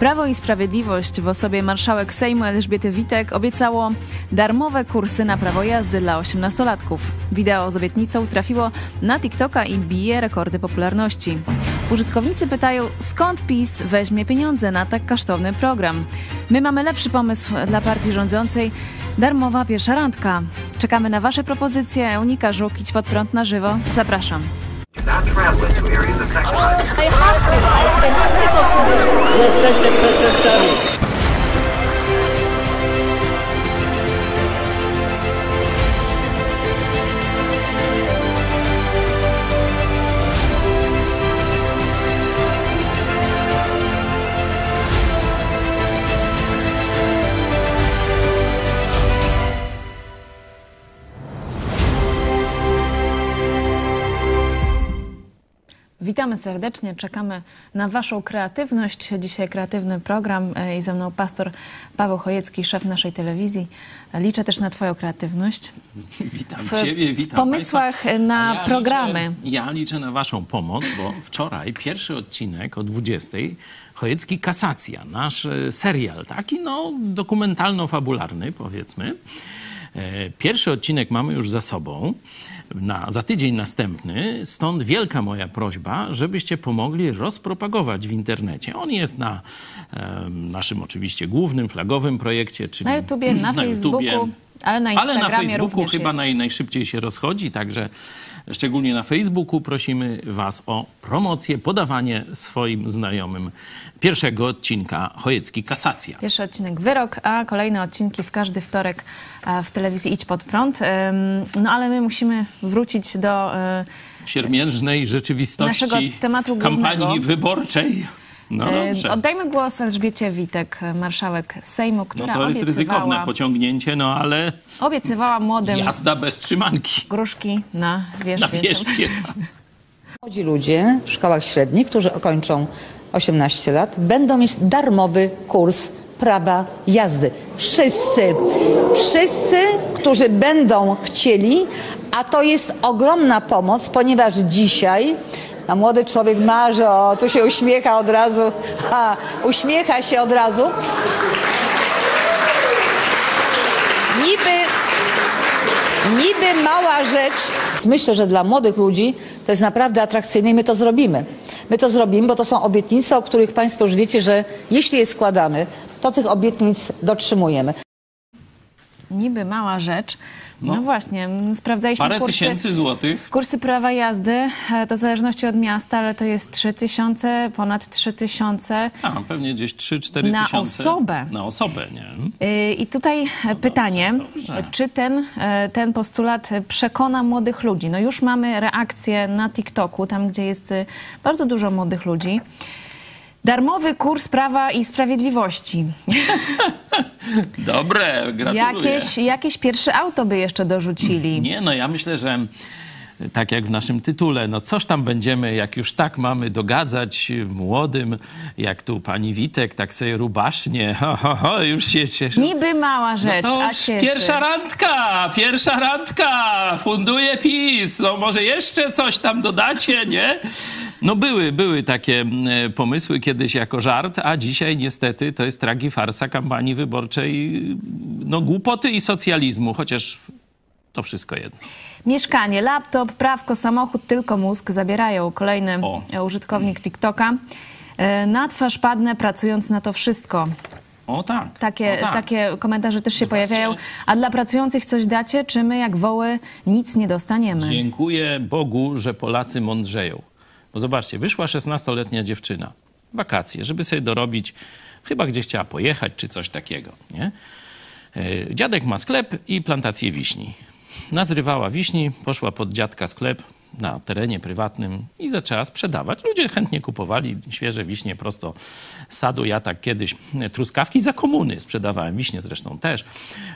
Prawo i Sprawiedliwość w osobie marszałek Sejmu Elżbiety Witek obiecało darmowe kursy na prawo jazdy dla osiemnastolatków. Wideo z obietnicą trafiło na TikToka i bije rekordy popularności. Użytkownicy pytają, skąd PiS weźmie pieniądze na tak kosztowny program. My mamy lepszy pomysł dla partii rządzącej. Darmowa pierwsza randka. Czekamy na Wasze propozycje. Eunika Żuk, idź pod prąd na żywo. Zapraszam. Jesteście przestępcami. Witamy serdecznie, czekamy na Waszą kreatywność. Dzisiaj kreatywny program e, i ze mną pastor Paweł Chojecki, szef naszej telewizji. Liczę też na Twoją kreatywność. Witam W Ciebie, witam pomysłach państwa. na A programy. Liczę, ja liczę na Waszą pomoc, bo wczoraj pierwszy odcinek o 20 Chojecki Kasacja, nasz e, serial, taki no dokumentalno-fabularny powiedzmy. E, Pierwszy odcinek mamy już za sobą, na, za tydzień następny, stąd wielka moja prośba, żebyście pomogli rozpropagować w internecie. On jest na em, naszym oczywiście głównym, flagowym projekcie, czyli Na YouTubie, na, Facebooku, YouTubie. Ale na Ale na Facebooku chyba naj, najszybciej się rozchodzi, także szczególnie na Facebooku prosimy Was o promocję, podawanie swoim znajomym pierwszego odcinka Chojecki Kasacja. Pierwszy odcinek Wyrok, a kolejne odcinki w każdy wtorek e, w telewizji Idź Pod Prąd. No ale my musimy wrócić do... e, Siermiężnej rzeczywistości Naszego tematu kampanii głównego. wyborczej. No e, dobrze. Oddajmy głos Elżbiecie Witek, marszałek Sejmu, No która to jest obiecywała, ryzykowne pociągnięcie, no ale obiecywała młodym jazda bez trzymanki. gruszki na wierzch. Na wierzbie. Młodzi ludzie w szkołach średnich, którzy ukończą 18 lat, będą mieć darmowy kurs prawa jazdy. Wszyscy, wszyscy, którzy będą chcieli, a to jest ogromna pomoc, ponieważ dzisiaj a młody człowiek marzy, o, tu się uśmiecha od razu, ha, uśmiecha się od razu. Niby Niby mała rzecz. Myślę, że dla młodych ludzi to jest naprawdę atrakcyjne i my to zrobimy. My to zrobimy, bo to są obietnice, o których Państwo już wiecie, że jeśli je składamy, to tych obietnic dotrzymujemy. Niby mała rzecz. No, właśnie, m, sprawdzaliśmy Parę kursy. tysięcy złotych. Kursy prawa jazdy e, to w zależności od miasta, ale to jest 3 tysiące, ponad 3 tysiące. A, pewnie gdzieś 3-4 Na tysiące. osobę. Na osobę, nie? Y, I tutaj e, pytanie, No dobrze. czy ten, e, ten postulat przekona młodych ludzi? No już mamy reakcję na TikToku, tam gdzie jest e, bardzo dużo młodych ludzi. Darmowy kurs Prawa i Sprawiedliwości. Dobre, gratuluję. Jakieś, jakieś pierwsze auto by jeszcze dorzucili. Nie, no ja myślę, że tak jak w naszym tytule, no coż tam będziemy, jak już tak mamy dogadzać młodym, jak tu pani Witek, tak sobie rubasznie, ho, ho, ho, już się cieszy. Niby mała rzecz, no to a cieszy. pierwsza randka, pierwsza randka, funduje PiS, no może jeszcze coś tam dodacie, nie? No były, były takie mm, pomysły kiedyś jako żart, a dzisiaj niestety to jest tragi farsa kampanii wyborczej, no głupoty i socjalizmu, chociaż to wszystko jedno. Mieszkanie, laptop, prawko, samochód, tylko mózg zabierają. Kolejny O. e, użytkownik TikToka. E, Na twarz padnę pracując na to wszystko. O tak. Takie, o tak. takie komentarze też się Zobaczcie. pojawiają. A dla pracujących coś dacie, czy my jak woły nic nie dostaniemy? Dziękuję Bogu, że Polacy mądrzeją. Bo zobaczcie, wyszła 16-letnia dziewczyna. Wakacje, żeby sobie dorobić, chyba gdzie chciała pojechać, czy coś takiego. Nie? E, Dziadek ma sklep i plantację wiśni. Nazrywała wiśni, poszła pod dziadka sklep na terenie prywatnym i zaczęła sprzedawać. Ludzie chętnie kupowali świeże wiśnie prosto z sadu. Ja tak kiedyś e, truskawki za komuny sprzedawałem, wiśnie zresztą też.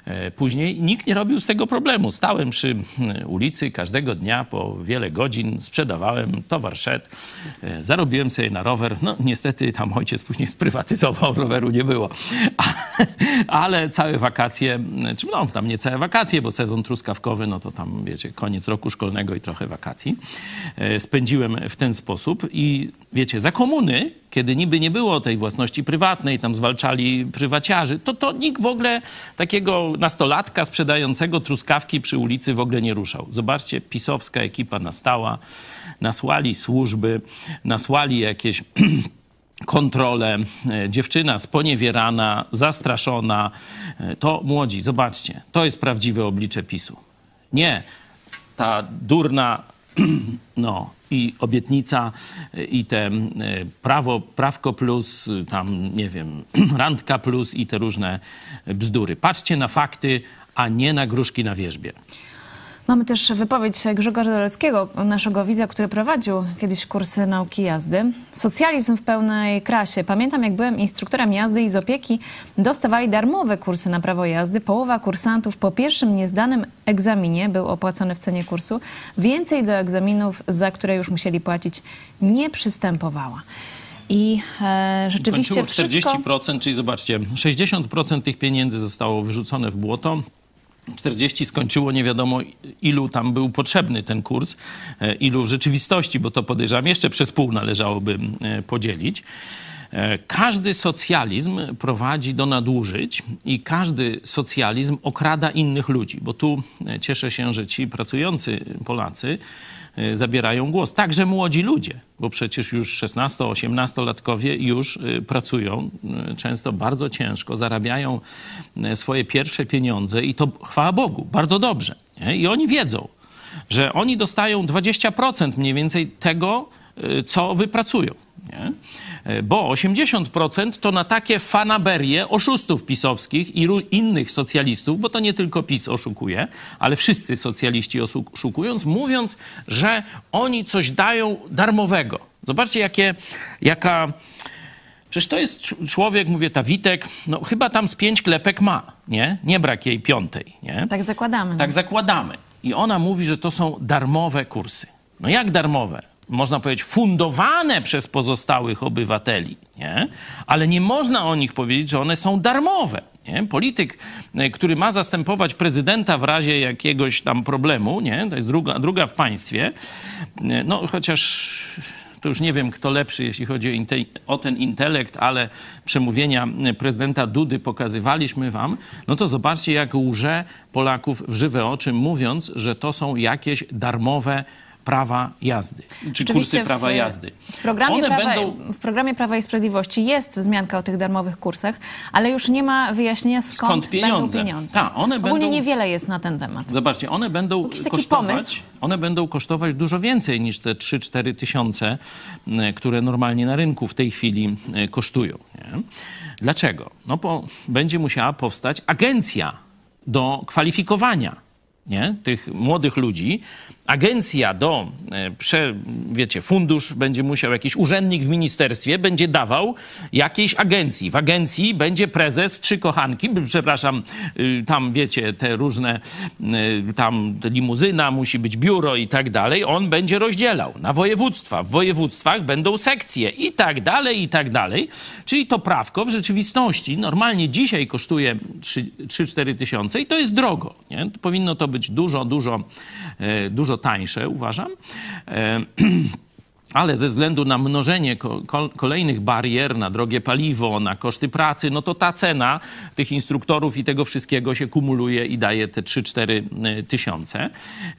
E, Później nikt nie robił z tego problemu. Stałem przy e, ulicy każdego dnia po wiele godzin, sprzedawałem, towar szedł, zarobiłem sobie na rower. No niestety tam ojciec później sprywatyzował, roweru nie było. Ale całe wakacje, czy no tam nie całe wakacje, bo sezon truskawkowy, no to tam wiecie, koniec roku szkolnego i trochę wakacji. E, spędziłem w ten sposób i wiecie, za komuny, kiedy niby nie było tej własności prywatnej, tam zwalczali prywaciarzy, to to nikt w ogóle takiego nastolatka sprzedającego truskawki przy ulicy w ogóle nie ruszał. Zobaczcie, pisowska ekipa nastała, nasłali służby, nasłali jakieś kontrolę, e, dziewczyna sponiewierana, zastraszona. E, To młodzi, zobaczcie, to jest prawdziwe oblicze PiSu. Nie ta durna no, i obietnica i te e, prawo, prawko plus, e, tam nie wiem, randka plus i te różne bzdury. Patrzcie na fakty, a nie na gruszki na wierzbie. Mamy też wypowiedź Grzegorza Daleckiego, naszego widza, który prowadził kiedyś kursy nauki jazdy. Socjalizm w pełnej krasie. Pamiętam, jak byłem instruktorem jazdy i z opieki dostawali darmowe kursy na prawo jazdy. Połowa kursantów po pierwszym niezdanym egzaminie był opłacony w cenie kursu. Więcej do egzaminów, za które już musieli płacić, nie przystępowała. I e, rzeczywiście Kończyło wszystko... 40%, czyli zobaczcie, 60% tych pieniędzy zostało wyrzucone w błoto. 40 skończyło, nie wiadomo ilu tam był potrzebny ten kurs, e, ilu w rzeczywistości, bo to podejrzewam jeszcze przez pół należałoby e, podzielić. E, Każdy socjalizm prowadzi do nadużyć i każdy socjalizm okrada innych ludzi, bo tu e, cieszę się, że ci pracujący Polacy e, zabierają głos. Także młodzi ludzie, bo przecież już 16-18-latkowie już pracują, często bardzo ciężko, zarabiają swoje pierwsze pieniądze i to chwała Bogu, bardzo dobrze. Nie? I oni wiedzą, że oni dostają 20% mniej więcej tego, co wypracują. Nie? E, Bo 80% to na takie fanaberie oszustów pisowskich i innych socjalistów, bo to nie tylko PiS oszukuje, ale wszyscy socjaliści oszukując, mówiąc, że oni coś dają darmowego. Zobaczcie, jakie, jaka Przecież to jest cz- człowiek, mówię, ta Witek, no chyba tam z pięć klepek ma, nie? Nie brak jej piątej, nie? Tak zakładamy. Tak zakładamy. I ona mówi, że to są darmowe kursy. No jak darmowe? Można powiedzieć, fundowane przez pozostałych obywateli, nie? Ale nie można o nich powiedzieć, że one są darmowe. Nie? Polityk, e, który ma zastępować prezydenta w razie jakiegoś tam problemu, nie? to jest druga, druga w państwie, e, no chociaż to już nie wiem, kto lepszy, jeśli chodzi o, ten intelekt, ale przemówienia prezydenta Dudy pokazywaliśmy wam, no to zobaczcie, jak łże Polaków w żywe oczy, mówiąc, że to są jakieś darmowe prawa jazdy, czy kursy prawa w, jazdy. W programie, One Prawa, będą w programie Prawa i Sprawiedliwości jest wzmianka o tych darmowych kursach, ale już nie ma wyjaśnienia skąd, Skąd pieniądze. będą pieniądze. Tak, one Ogólnie będą- niewiele jest na ten temat. Zobaczcie, one będą kosztować, pomysł? one będą kosztować dużo więcej niż te 3-4 tysiące, m, które normalnie na rynku w tej chwili e, kosztują. Nie? Dlaczego? No bo będzie musiała powstać agencja do kwalifikowania nie? tych młodych ludzi. Agencja do, e, prze, wiecie, fundusz będzie musiał, jakiś urzędnik w ministerstwie będzie dawał jakiejś agencji. W agencji będzie prezes, trzy kochanki, przepraszam, y, tam wiecie, te różne, y, tam limuzyna, musi być biuro i tak dalej. On będzie rozdzielał na województwa. W województwach będą sekcje i tak dalej, i tak dalej. Czyli to prawko w rzeczywistości normalnie dzisiaj kosztuje 3-4 tysiące i to jest drogo. Nie? Powinno to być dużo, dużo, e, tańsze, uważam. E, Ale ze względu na mnożenie ko- ko- kolejnych barier, na drogie paliwo, na koszty pracy, no to ta cena tych instruktorów i tego wszystkiego się kumuluje i daje te 3-4 tysiące.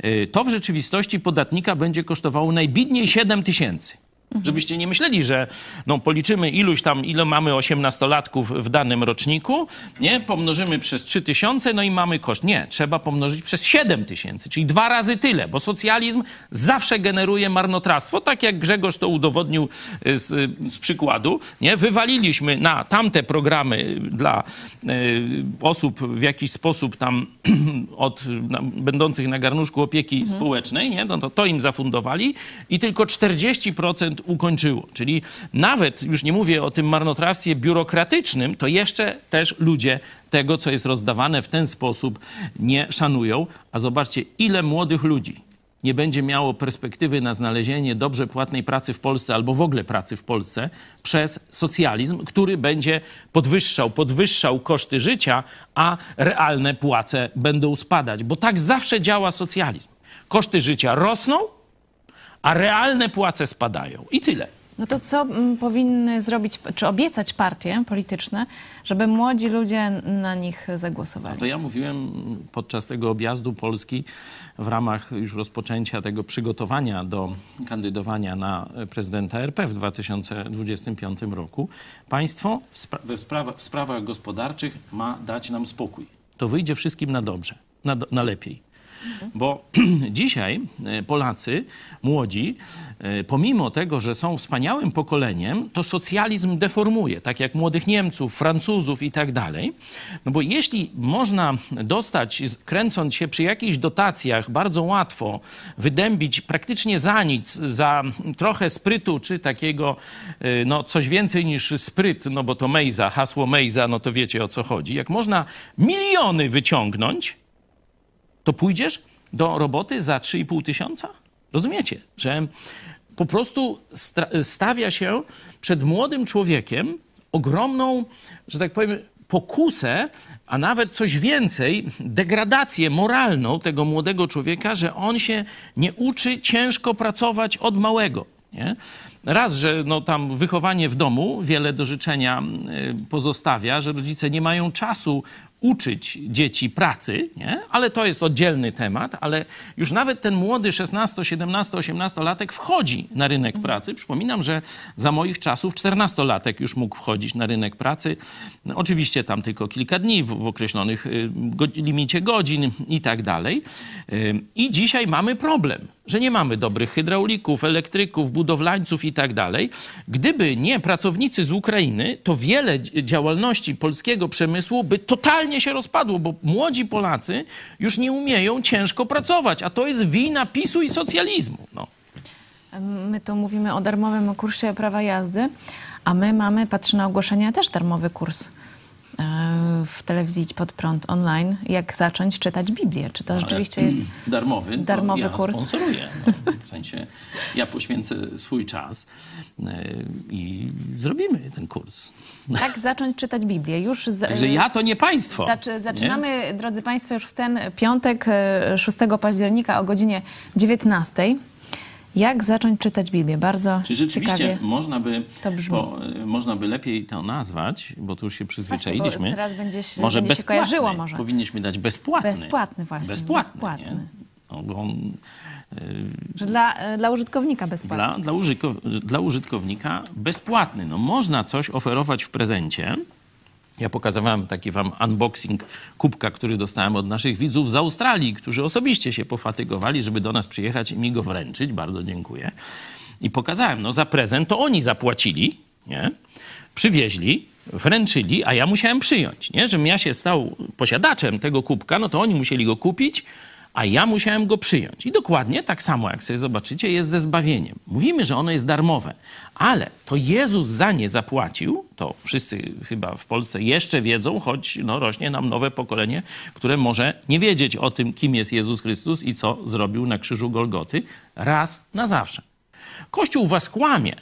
Y, To w rzeczywistości podatnika będzie kosztowało najbidniej 7 tysięcy. Żebyście nie myśleli, że no, policzymy iluś tam, ile mamy osiemnastolatków w danym roczniku, nie? Pomnożymy przez 3 tysiące, no i mamy koszt. Nie, trzeba pomnożyć przez 7 tysięcy, czyli dwa razy tyle, bo socjalizm zawsze generuje marnotrawstwo, tak jak Grzegorz to udowodnił y, z, z przykładu, nie? Wywaliliśmy na tamte programy dla y, osób w jakiś sposób tam od, na, będących na garnuszku opieki społecznej, nie? No to, to im zafundowali i tylko 40% ukończyło. Czyli nawet, już nie mówię o tym marnotrawstwie biurokratycznym, to jeszcze też ludzie tego, co jest rozdawane w ten sposób, nie szanują. A zobaczcie, ile młodych ludzi nie będzie miało perspektywy na znalezienie dobrze płatnej pracy w Polsce albo w ogóle pracy w Polsce przez socjalizm, który będzie podwyższał, podwyższał koszty życia, a realne płace będą spadać. Bo tak zawsze działa socjalizm. Koszty życia rosną, a realne płace spadają. I tyle. No to co mm, powinny zrobić, czy obiecać partie polityczne, żeby młodzi ludzie na nich zagłosowali? To ja mówiłem podczas tego objazdu Polski w ramach już rozpoczęcia tego przygotowania do kandydowania na prezydenta RP w 2025 roku. Państwo w, spra- sprawa- w sprawach gospodarczych ma dać nam spokój. To wyjdzie wszystkim na dobrze, na, na lepiej. Bo dzisiaj e, Polacy, młodzi, e, pomimo tego, że są wspaniałym pokoleniem, to socjalizm deformuje, tak jak młodych Niemców, Francuzów i tak dalej. No bo jeśli można dostać, kręcąc się przy jakichś dotacjach, bardzo łatwo wydębić praktycznie za nic, za trochę sprytu, czy takiego, e, no coś więcej niż spryt, no bo to Mejza, hasło Mejza, no to wiecie o co chodzi. Jak można miliony wyciągnąć, to pójdziesz do roboty za 3,5 tysiąca? Rozumiecie, że po prostu stawia się przed młodym człowiekiem ogromną, że tak powiem, pokusę, a nawet coś więcej, degradację moralną tego młodego człowieka, że on się nie uczy ciężko pracować od małego. Nie? Raz, że no, tam wychowanie w domu wiele do życzenia y, pozostawia, że rodzice nie mają czasu uczyć dzieci pracy, nie? ale to jest oddzielny temat, ale już nawet ten młody 16, 17, 18 latek wchodzi na rynek pracy. Przypominam, że za moich czasów 14 latek już mógł wchodzić na rynek pracy. No, oczywiście tam tylko kilka dni w, w określonych y, limicie godzin i tak dalej. I dzisiaj mamy problem, że nie mamy dobrych hydraulików, elektryków, budowlańców i tak dalej. Gdyby nie pracownicy z Ukrainy, to wiele dzi- działalności polskiego przemysłu by totalnie się rozpadło, bo młodzi Polacy już nie umieją ciężko pracować, a to jest wina PiSu i socjalizmu. No. My tu mówimy o darmowym kursie prawa jazdy, a my mamy, patrzę na ogłoszenia, też darmowy kurs w telewizji Pod Prąd online. Jak zacząć czytać Biblię? Czy to rzeczywiście jest... darmowy, to darmowy ja kurs. sponsoruję. No, w sensie ja poświęcę swój czas e, i zrobimy ten kurs. Jak zacząć czytać Biblię? Już z, Także ja to nie państwo. Zaczy, nie? zaczynamy, drodzy Państwo, już w ten piątek, e, 6 października o godzinie 19. Jak zacząć czytać Biblię? Bardzo Czy rzeczywiście ciekawie. można by, to brzmi. bo, e, można by lepiej to nazwać, bo tu już się przyzwyczailiśmy. Właśnie, teraz będzie się- może będzie się bezpłatny. kojarzyło może. Powinniśmy dać bezpłatny. Bezpłatny właśnie, Bezpłatny. bezpłatny. No, on, Że dla, e, dla użytkownika bezpłatnie. dla, dla użytkownika bezpłatny. No, można coś oferować w prezencie. Ja pokazywałem taki wam unboxing kubka, który dostałem od naszych widzów z Australii, którzy osobiście się pofatygowali, żeby do nas przyjechać i mi go wręczyć. Bardzo dziękuję. I pokazałem, no za prezent to oni zapłacili, nie? Przywieźli, wręczyli, a ja musiałem przyjąć, nie? Żebym ja się stał posiadaczem tego kubka, no to oni musieli go kupić, a ja musiałem go przyjąć. I dokładnie tak samo, jak sobie zobaczycie, jest ze zbawieniem. Mówimy, że ono jest darmowe, ale to Jezus za nie zapłacił, to wszyscy chyba w Polsce jeszcze wiedzą, choć no, rośnie nam nowe pokolenie, które może nie wiedzieć o tym, kim jest Jezus Chrystus i co zrobił na krzyżu Golgoty raz na zawsze. Kościół was kłamie,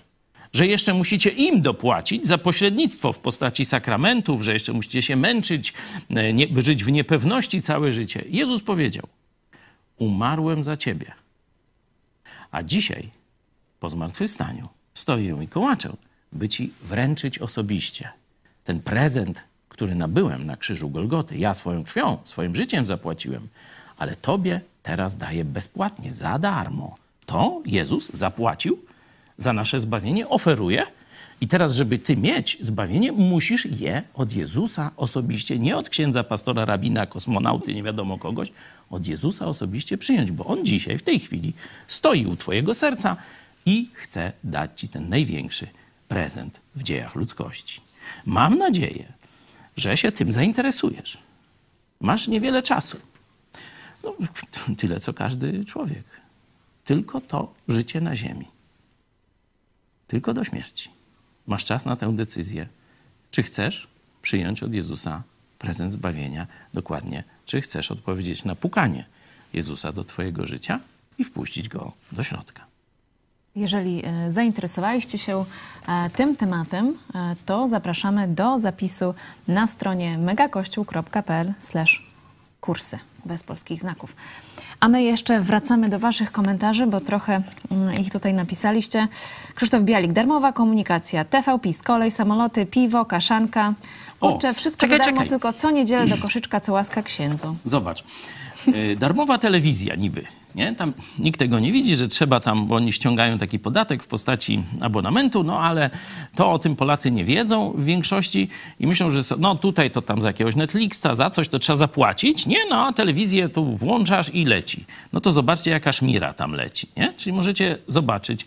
że jeszcze musicie im dopłacić za pośrednictwo w postaci sakramentów, że jeszcze musicie się męczyć, e, nie, żyć w niepewności całe życie. Jezus powiedział: Umarłem za ciebie. A dzisiaj, po zmartwychwstaniu, stoję i kołaczę, by ci wręczyć osobiście ten prezent, który nabyłem na krzyżu Golgoty. Ja swoją krwią, swoim życiem zapłaciłem, ale tobie teraz daję bezpłatnie, za darmo. To Jezus zapłacił za nasze zbawienie, oferuje. I teraz, żeby ty mieć zbawienie, musisz je od Jezusa osobiście, nie od księdza, pastora, rabina, kosmonauty, nie wiadomo kogoś, od Jezusa osobiście przyjąć, bo on dzisiaj, w tej chwili, stoi u twojego serca i chce dać ci ten największy prezent w dziejach ludzkości. Mam nadzieję, że się tym zainteresujesz. Masz niewiele czasu. No, tyle, co każdy człowiek. Tylko to życie na ziemi. Tylko do śmierci. Masz czas na tę decyzję. Czy chcesz przyjąć od Jezusa prezent zbawienia? Dokładnie. Czy chcesz odpowiedzieć na pukanie Jezusa do Twojego życia i wpuścić go do środka? Jeżeli e, zainteresowaliście się e, tym tematem, e, to zapraszamy do zapisu na stronie megakościół.pl kursy. Bez polskich znaków. A my jeszcze wracamy do Waszych komentarzy, bo trochę mm, ich tutaj napisaliście. Krzysztof Bialik, darmowa komunikacja, TV PiS, kolej, samoloty, piwo, kaszanka. O, Kurczę, wszystko czekaj, darmo, czekaj. tylko co niedzielę do koszyczka, co łaska księdzu. Zobacz. Y, Darmowa telewizja niby. Nie? Tam nikt tego nie widzi, że trzeba tam, bo oni ściągają taki podatek w postaci abonamentu, no ale to o tym Polacy nie wiedzą w większości i myślą, że no tutaj to tam za jakiegoś Netflixa, za coś to trzeba zapłacić. Nie, no a telewizję tu włączasz i leci. No to zobaczcie, jaka szmira tam leci. Nie? Czyli możecie zobaczyć,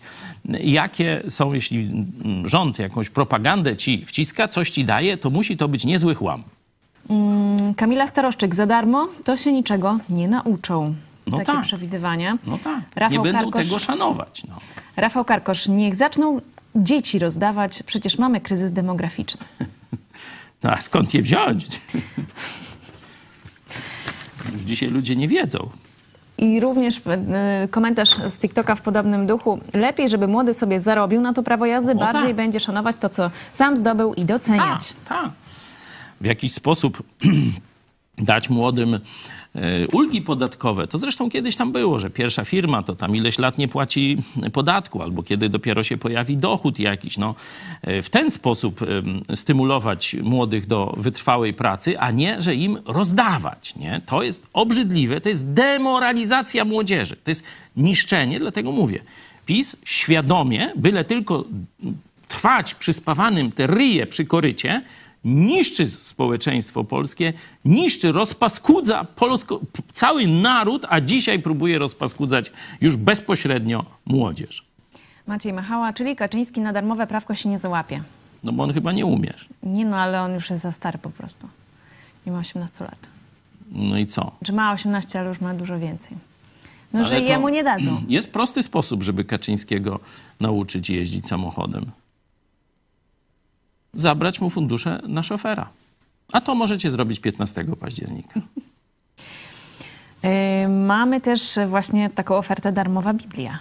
jakie są, jeśli mm, rząd jakąś propagandę ci wciska, coś ci daje, to musi to być niezły chłam. Kamila Staroszczyk, za darmo to się niczego nie nauczą. No Takie tak. przewidywania. No tak, Rafał nie będą Karkosz, tego szanować. No. Rafał Karkosz, niech zaczną dzieci rozdawać, przecież mamy kryzys demograficzny. No, a skąd je wziąć? Już dzisiaj ludzie nie wiedzą. I również e, komentarz z TikToka w podobnym duchu. Lepiej, żeby młody sobie zarobił na to prawo jazdy, bardziej tak. będzie szanować to, co sam zdobył i doceniać. Tak, tak. W jakiś sposób dać młodym e, ulgi podatkowe. To zresztą kiedyś tam było, że pierwsza firma to tam ileś lat nie płaci podatku, albo kiedy dopiero się pojawi dochód jakiś. No, e, w ten sposób stymulować młodych do wytrwałej pracy, a nie, że im rozdawać. Nie? To jest obrzydliwe, to jest demoralizacja młodzieży, to jest niszczenie, dlatego mówię. PiS świadomie, byle tylko trwać przyspawanym te ryje przy korycie, niszczy społeczeństwo polskie, niszczy, rozpaskudza polsko, cały naród, a dzisiaj próbuje rozpaskudzać już bezpośrednio młodzież. Maciej Machała, czyli Kaczyński na darmowe prawko się nie załapie. No bo on chyba nie umie. Nie no, ale on już jest za stary po prostu. Nie ma 18 lat. No i co? Czy ma 18, ale już ma dużo więcej. No, Ale że jemu nie dadzą. Jest prosty sposób, żeby Kaczyńskiego nauczyć jeździć samochodem. Zabrać mu fundusze na szofera. A to możecie zrobić 15 października. Yy, mamy też właśnie taką ofertę darmowa Biblia.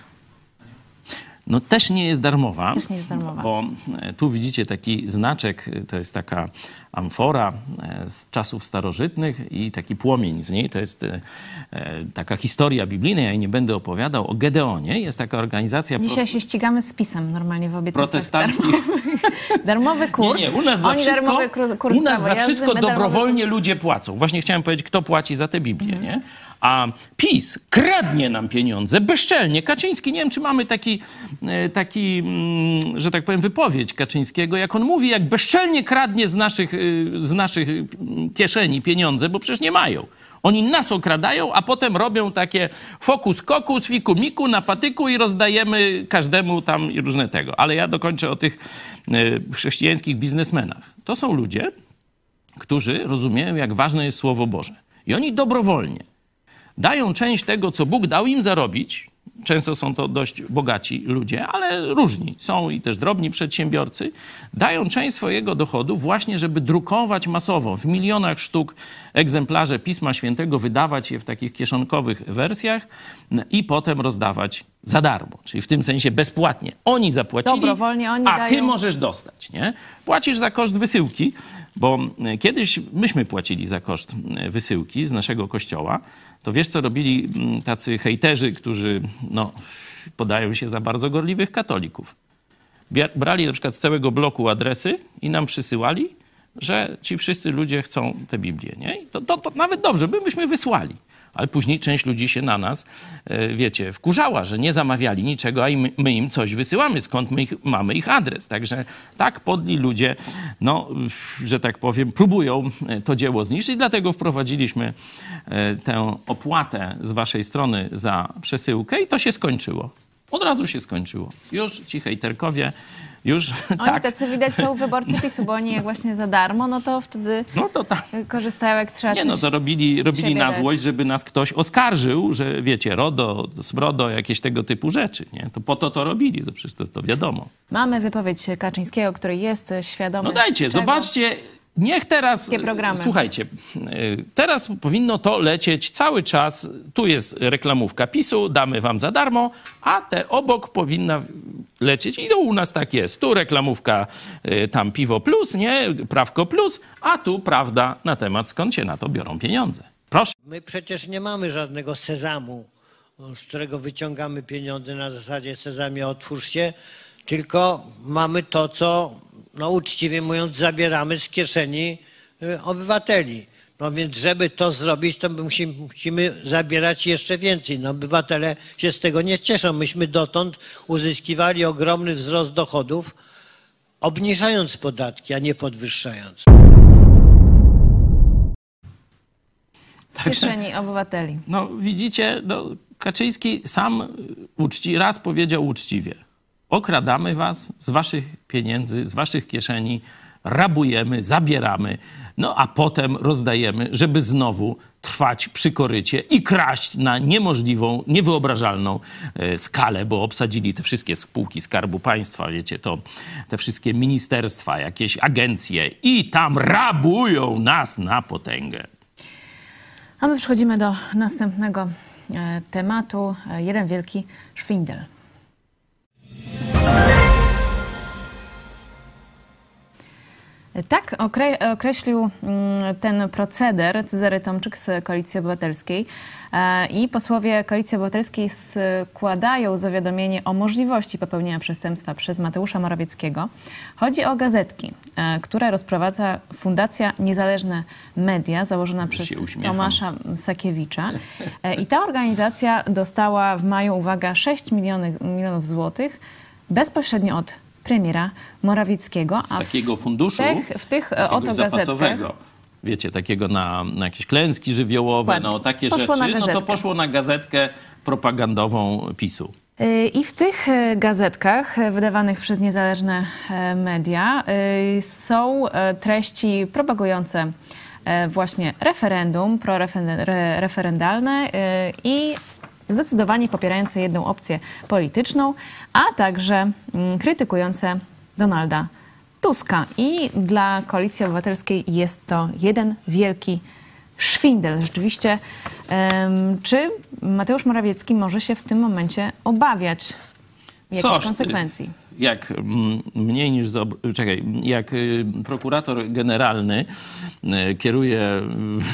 No też nie jest darmowa. Też nie jest darmowa. Bo e, tu widzicie taki znaczek, e, to jest taka amfora e, z czasów starożytnych i taki płomień z niej. To jest taka historia biblijna, ja jej nie będę opowiadał, o Gedeonie. Jest taka organizacja pro- Dzisiaj się ścigamy z pisem normalnie w obietnicach. protestanckich. Darmowy kurs. Nie, nie, u nas za Oni wszystko, kurs u nas za wszystko dobrowolnie ludzie płacą. Właśnie chciałem powiedzieć, kto płaci za tę Biblię, Mhm. nie? A PiS kradnie nam pieniądze bezczelnie. Kaczyński, nie wiem, czy mamy taki, e, taki mm, że tak powiem, wypowiedź Kaczyńskiego, jak on mówi, jak bezczelnie kradnie z naszych, y, z naszych y, kieszeni pieniądze, bo przecież nie mają. Oni nas okradają, a potem robią takie fokus kokus, fiku miku na patyku i rozdajemy każdemu tam różne tego. Ale ja dokończę o tych e, chrześcijańskich biznesmenach. To są ludzie, którzy rozumieją, jak ważne jest Słowo Boże. I oni dobrowolnie dają część tego, co Bóg dał im zarobić. Często są to dość bogaci ludzie, ale różni. Są i też drobni przedsiębiorcy. Dają część swojego dochodu właśnie, żeby drukować masowo w milionach sztuk egzemplarze Pisma Świętego, wydawać je w takich kieszonkowych wersjach i potem rozdawać za darmo, czyli w tym sensie bezpłatnie. Oni zapłacili, Dobrowolnie oni a ty dają. możesz dostać. Nie? Płacisz za koszt wysyłki, bo e, kiedyś myśmy płacili za koszt e, wysyłki z naszego kościoła. To wiesz, co robili mm, tacy hejterzy, którzy no, podają się za bardzo gorliwych katolików. Brali na przykład z całego bloku adresy i nam przysyłali, że ci wszyscy ludzie chcą tę Biblię. Nie? I to, to, to nawet dobrze, my byśmy wysłali. Ale później część ludzi się na nas, e, wiecie, wkurzała, że nie zamawiali niczego, a my im coś wysyłamy, skąd my ich, mamy ich adres. Także tak podli ludzie, no, że tak powiem, próbują e, to dzieło zniszczyć. Dlatego wprowadziliśmy e, tę opłatę z waszej strony za przesyłkę i to się skończyło. Od razu się skończyło. Już ci hejterkowie, już Oni tak. tacy widać są wyborcy PiSu, bo oni jak właśnie za darmo, no to wtedy No to tak. korzystają jak trzeba Nie no, to robili, robili na dać. złość, żeby nas ktoś oskarżył, że wiecie, RODO, SMRODO, jakieś tego typu rzeczy, nie? To po to to robili, to przecież to, to wiadomo. Mamy wypowiedź Kaczyńskiego, który jest świadomy. No dajcie, zobaczcie, niech teraz... Słuchajcie, teraz powinno to lecieć cały czas. Tu jest reklamówka PiSu, damy wam za darmo, a te obok powinna lecieć i to u nas tak jest. Tu reklamówka, y, tam Piwo Plus, nie? Prawko Plus, a tu prawda na temat skąd się na to biorą pieniądze. Proszę. My przecież nie mamy żadnego sezamu, z którego wyciągamy pieniądze na zasadzie sezamie otwórz się, tylko mamy to, co no uczciwie mówiąc zabieramy z kieszeni y, obywateli. No więc żeby to zrobić, to musimy, musimy zabierać jeszcze więcej. No obywatele się z tego nie cieszą. Myśmy dotąd uzyskiwali ogromny wzrost dochodów, obniżając podatki, a nie podwyższając. Z kieszeni obywateli. No widzicie, no, Kaczyński sam uczci, raz powiedział uczciwie. Okradamy was z waszych pieniędzy, z waszych kieszeni, rabujemy, zabieramy, no a potem rozdajemy, żeby znowu trwać przy korycie i kraść na niemożliwą, niewyobrażalną e, skalę, bo obsadzili te wszystkie spółki Skarbu Państwa, wiecie, to te wszystkie ministerstwa, jakieś agencje i tam rabują nas na potęgę. A my przechodzimy do następnego e, tematu. E, Jeden wielki szwindel. Tak okre- określił mm, ten proceder Cezary Tomczyk z Koalicji Obywatelskiej E, i posłowie Koalicji Obywatelskiej składają zawiadomienie o możliwości popełnienia przestępstwa przez Mateusza Morawieckiego. Chodzi o gazetki, e, które rozprowadza Fundacja Niezależne Media, założona przez. Tomasza Sakiewicza. E, I ta organizacja dostała w maju, uwaga, 6 milionów, milionów złotych bezpośrednio od premiera Morawieckiego. Z takiego funduszu, tych, w tych e, zapasowego. Wiecie, takiego na, na jakieś klęski żywiołowe, Dokładnie. no takie Poszło rzeczy, no to poszło na gazetkę propagandową PiSu. Y, I w tych y, gazetkach wydawanych przez niezależne e, media są e, treści propagujące e, właśnie referendum, proreferendalne i zdecydowanie popierające jedną opcję polityczną, a także mm, krytykujące Donalda Tuska. I dla Koalicji Obywatelskiej jest to jeden wielki szwindel. Rzeczywiście, czy Mateusz Morawiecki może się w tym momencie obawiać jakichś konsekwencji? Jak mm, mniej niż. Czekaj, jak y, prokurator generalny y, kieruje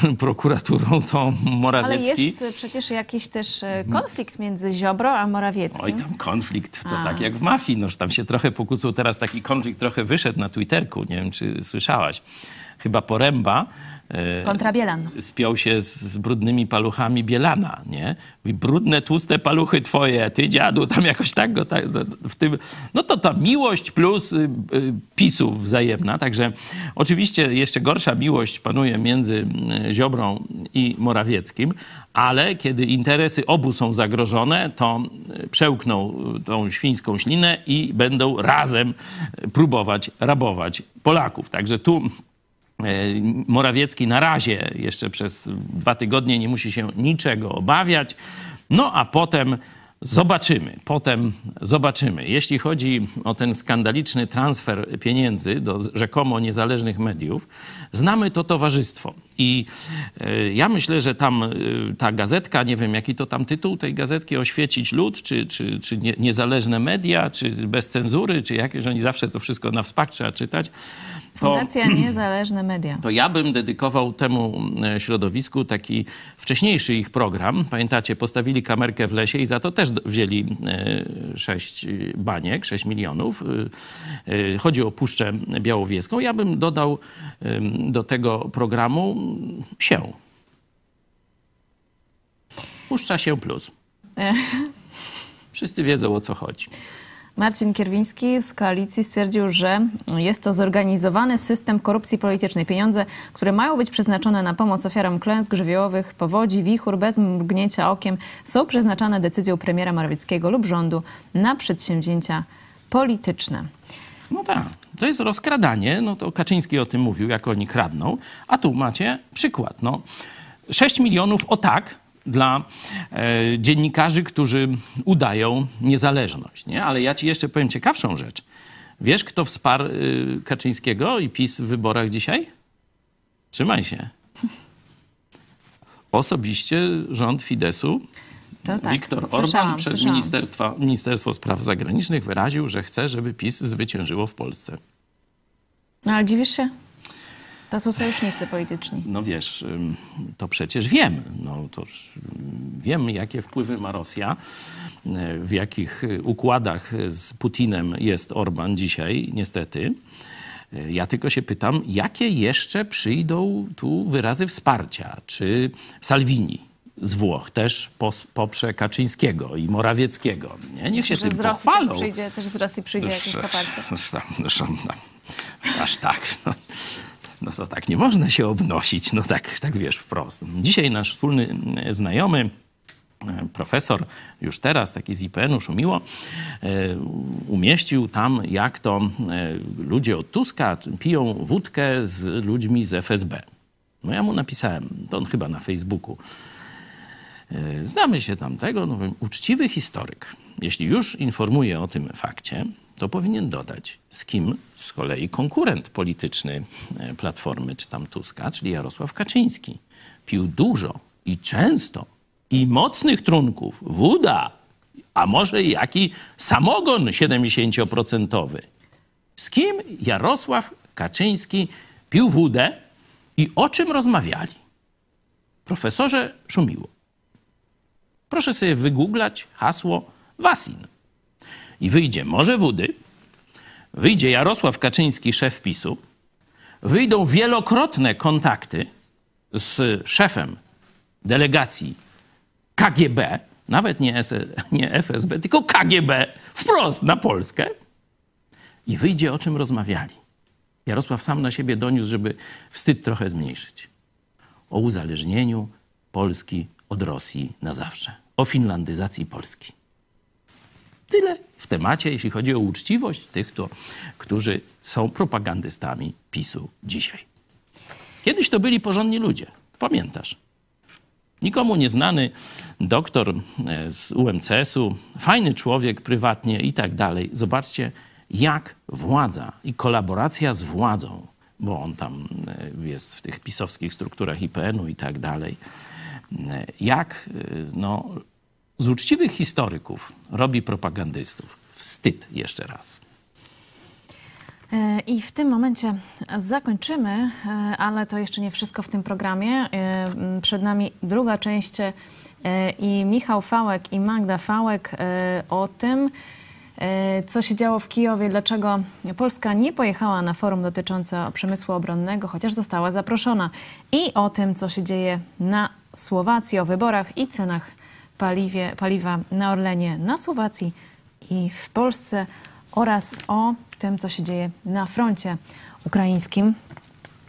y, prokuraturą, to Ale Morawiecki. jest e, przecież jakiś też konflikt między Ziobro a Morawieckim. Oj, tam konflikt, to A. tak jak w mafii, noż tam się trochę pokłócą. Teraz taki konflikt trochę wyszedł na Twitterku, nie wiem, czy słyszałaś. Chyba Poręba Kontra Bielan. spiął się z, z brudnymi paluchami Bielana, nie? Mówi, brudne, tłuste paluchy twoje, ty dziadu, tam jakoś tak go tak, w tym... No to ta miłość plus y, y, PiSu wzajemna, także oczywiście jeszcze gorsza miłość panuje między y, Ziobrą i Morawieckim, ale kiedy interesy obu są zagrożone, to y, przełkną y, tą świńską ślinę i będą razem próbować rabować Polaków. Także tu E, Morawiecki na razie jeszcze przez dwa tygodnie nie musi się niczego obawiać. No a potem zobaczymy. Potem zobaczymy. Jeśli chodzi o ten skandaliczny transfer pieniędzy do rzekomo niezależnych mediów, znamy to towarzystwo. I e, ja myślę, że tam e, ta gazetka, nie wiem jaki to tam tytuł tej gazetki, oświecić lud, czy, czy, czy nie, niezależne media, czy bez cenzury, czy jakieś, oni zawsze to wszystko na wspak trzeba czytać. To, Fundacja Niezależne Media. to ja bym dedykował temu e, środowisku taki wcześniejszy ich program. Pamiętacie, postawili kamerkę w lesie i za to też wzięli e, 6 baniek, 6 milionów. E, e, Chodzi o Puszczę Białowieską. Ja bym dodał do tego programu mm, się. Puszcza się plus. Wszyscy wiedzą o co chodzi. Marcin Kierwiński z koalicji stwierdził, że jest to zorganizowany system korupcji politycznej. Pieniądze, które mają być przeznaczone na pomoc ofiarom klęsk żywiołowych, powodzi, wichur, bez mrugnięcia okiem, są przeznaczane decyzją premiera Morawieckiego lub rządu na przedsięwzięcia polityczne. No tak, to jest rozkradanie, no to Kaczyński o tym mówił, jak oni kradną, a tu macie przykład, no. 6 milionów o tak dla e, dziennikarzy, którzy udają niezależność, nie? Ale ja ci jeszcze powiem ciekawszą rzecz. Wiesz, kto wsparł y, Kaczyńskiego i PiS w wyborach dzisiaj? Trzymaj się. Osobiście rząd Fidesu To tak, Viktor słyszałam, Orban przez słyszałam. Ministerstwa, Ministerstwo Spraw Zagranicznych wyraził, że chce, żeby PiS zwyciężyło w Polsce. No ale dziwisz się? To są sojusznicy polityczni. No wiesz, to przecież wiem. No to wiem, jakie wpływy ma Rosja, y, w jakich y, układach z Putinem jest Orban dzisiaj, niestety. Y, Ja tylko się pytam, jakie jeszcze przyjdą tu wyrazy wsparcia? Czy Salvini z Włoch też pos- poprze Kaczyńskiego i Morawieckiego? Nie? Niech się Że tym z Rosji pochwalą. też przyjdzie, też z Rosji przyjdzie jakieś poparcie. aż tak. No, no to tak nie można się obnosić, no tak, tak wiesz wprost. Dzisiaj nasz wspólny e, znajomy, e, profesor, już teraz taki z IPN-u Szumiło, e, umieścił tam, jak to ludzie od Tuska piją wódkę z ludźmi z FSB. No ja mu napisałem, to on chyba na Facebooku, Znamy się tamtego, no uczciwy historyk, jeśli już informuje o tym fakcie, to powinien dodać, z kim z kolei konkurent polityczny e, Platformy czy tam Tuska, czyli Jarosław Kaczyński, pił dużo i często i mocnych trunków, wóda, a może jaki samogon 70%. Z kim Jarosław Kaczyński pił wódę i o czym rozmawiali? Profesorze Szumiło, proszę sobie wygooglać hasło Wasin. I wyjdzie Morze Wody, wyjdzie Jarosław Kaczyński, szef PiSu, wyjdą wielokrotne kontakty z szefem delegacji KGB, nawet nie, S- nie FSB, tylko KGB, wprost na Polskę i wyjdzie o czym rozmawiali. Jarosław sam na siebie doniósł, żeby wstyd trochę zmniejszyć. O uzależnieniu Polski od Rosji na zawsze. O finlandyzacji Polski. Tyle w temacie, jeśli chodzi o uczciwość tych, którzy są propagandystami PiSu dzisiaj. Kiedyś to byli porządni ludzie. Pamiętasz? Nikomu nieznany doktor e, z UMCS-u, fajny człowiek prywatnie i tak dalej. Zobaczcie, jak władza i kolaboracja z władzą, bo on tam e, jest w tych pisowskich strukturach IPN-u i tak dalej, e, jak no, z uczciwych historyków robi propagandystów. Wstyd jeszcze raz. E, I w tym momencie zakończymy, e, ale to jeszcze nie wszystko w tym programie. E, Przed nami druga część i Michał Fałek i Magda Fałek o tym, co się działo w Kijowie, dlaczego Polska nie pojechała na forum dotyczące przemysłu obronnego, chociaż została zaproszona. I o tym, co się dzieje na Słowacji, o wyborach i cenach paliwie, paliwa na Orlenie na Słowacji i w Polsce oraz o tym, co się dzieje na froncie ukraińskim.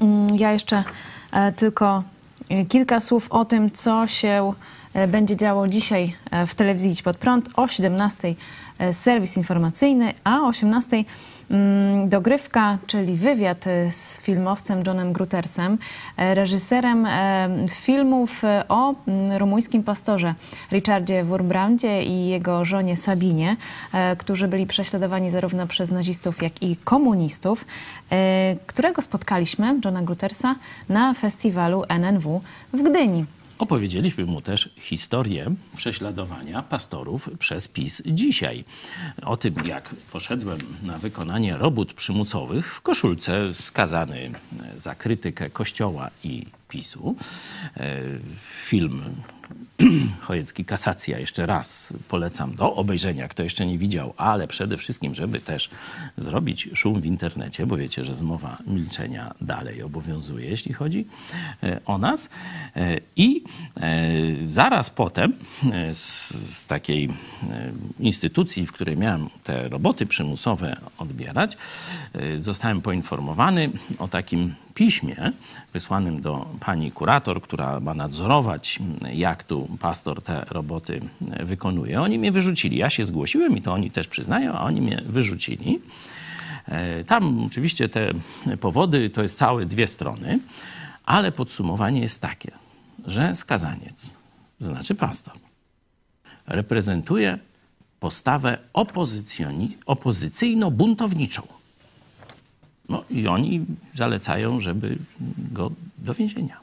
Mm, Ja jeszcze e, tylko e, kilka słów o tym, co się będzie działo dzisiaj e, w telewizji Idź Pod Prąd. O 17 e, serwis informacyjny, a o 18 mm, dogrywka, czyli wywiad e, z filmowcem Johnem Grutersem, e, reżyserem e, filmów e, o mm, rumuńskim pastorze Richardzie Wurmbrandzie i jego żonie Sabinie, e, którzy byli prześladowani zarówno przez nazistów, jak i komunistów, e, którego spotkaliśmy, Johna Grutersa, na festiwalu NNW w Gdyni. Opowiedzieliśmy mu też historię prześladowania pastorów przez PiS dzisiaj. O tym, jak poszedłem na wykonanie robót przymusowych w koszulce skazany za krytykę Kościoła i PiSu. E, Film Chojecki Kasacja jeszcze raz polecam do obejrzenia, kto jeszcze nie widział, ale przede wszystkim, żeby też zrobić szum w internecie, bo wiecie, że zmowa milczenia dalej obowiązuje, jeśli chodzi e, o nas. E, I e, zaraz potem z, z takiej instytucji, w której miałem te roboty przymusowe odbierać, zostałem poinformowany o takim piśmie wysłanym do pani kurator, która ma nadzorować, jak tu pastor te roboty wykonuje. Oni mnie wyrzucili. Ja się zgłosiłem i to oni też przyznają, a oni mnie wyrzucili. E, Tam oczywiście te powody to jest całe dwie strony, ale podsumowanie jest takie, że skazaniec, znaczy pastor, reprezentuje postawę opozycyjno-buntowniczą. No i oni zalecają, żeby go do więzienia.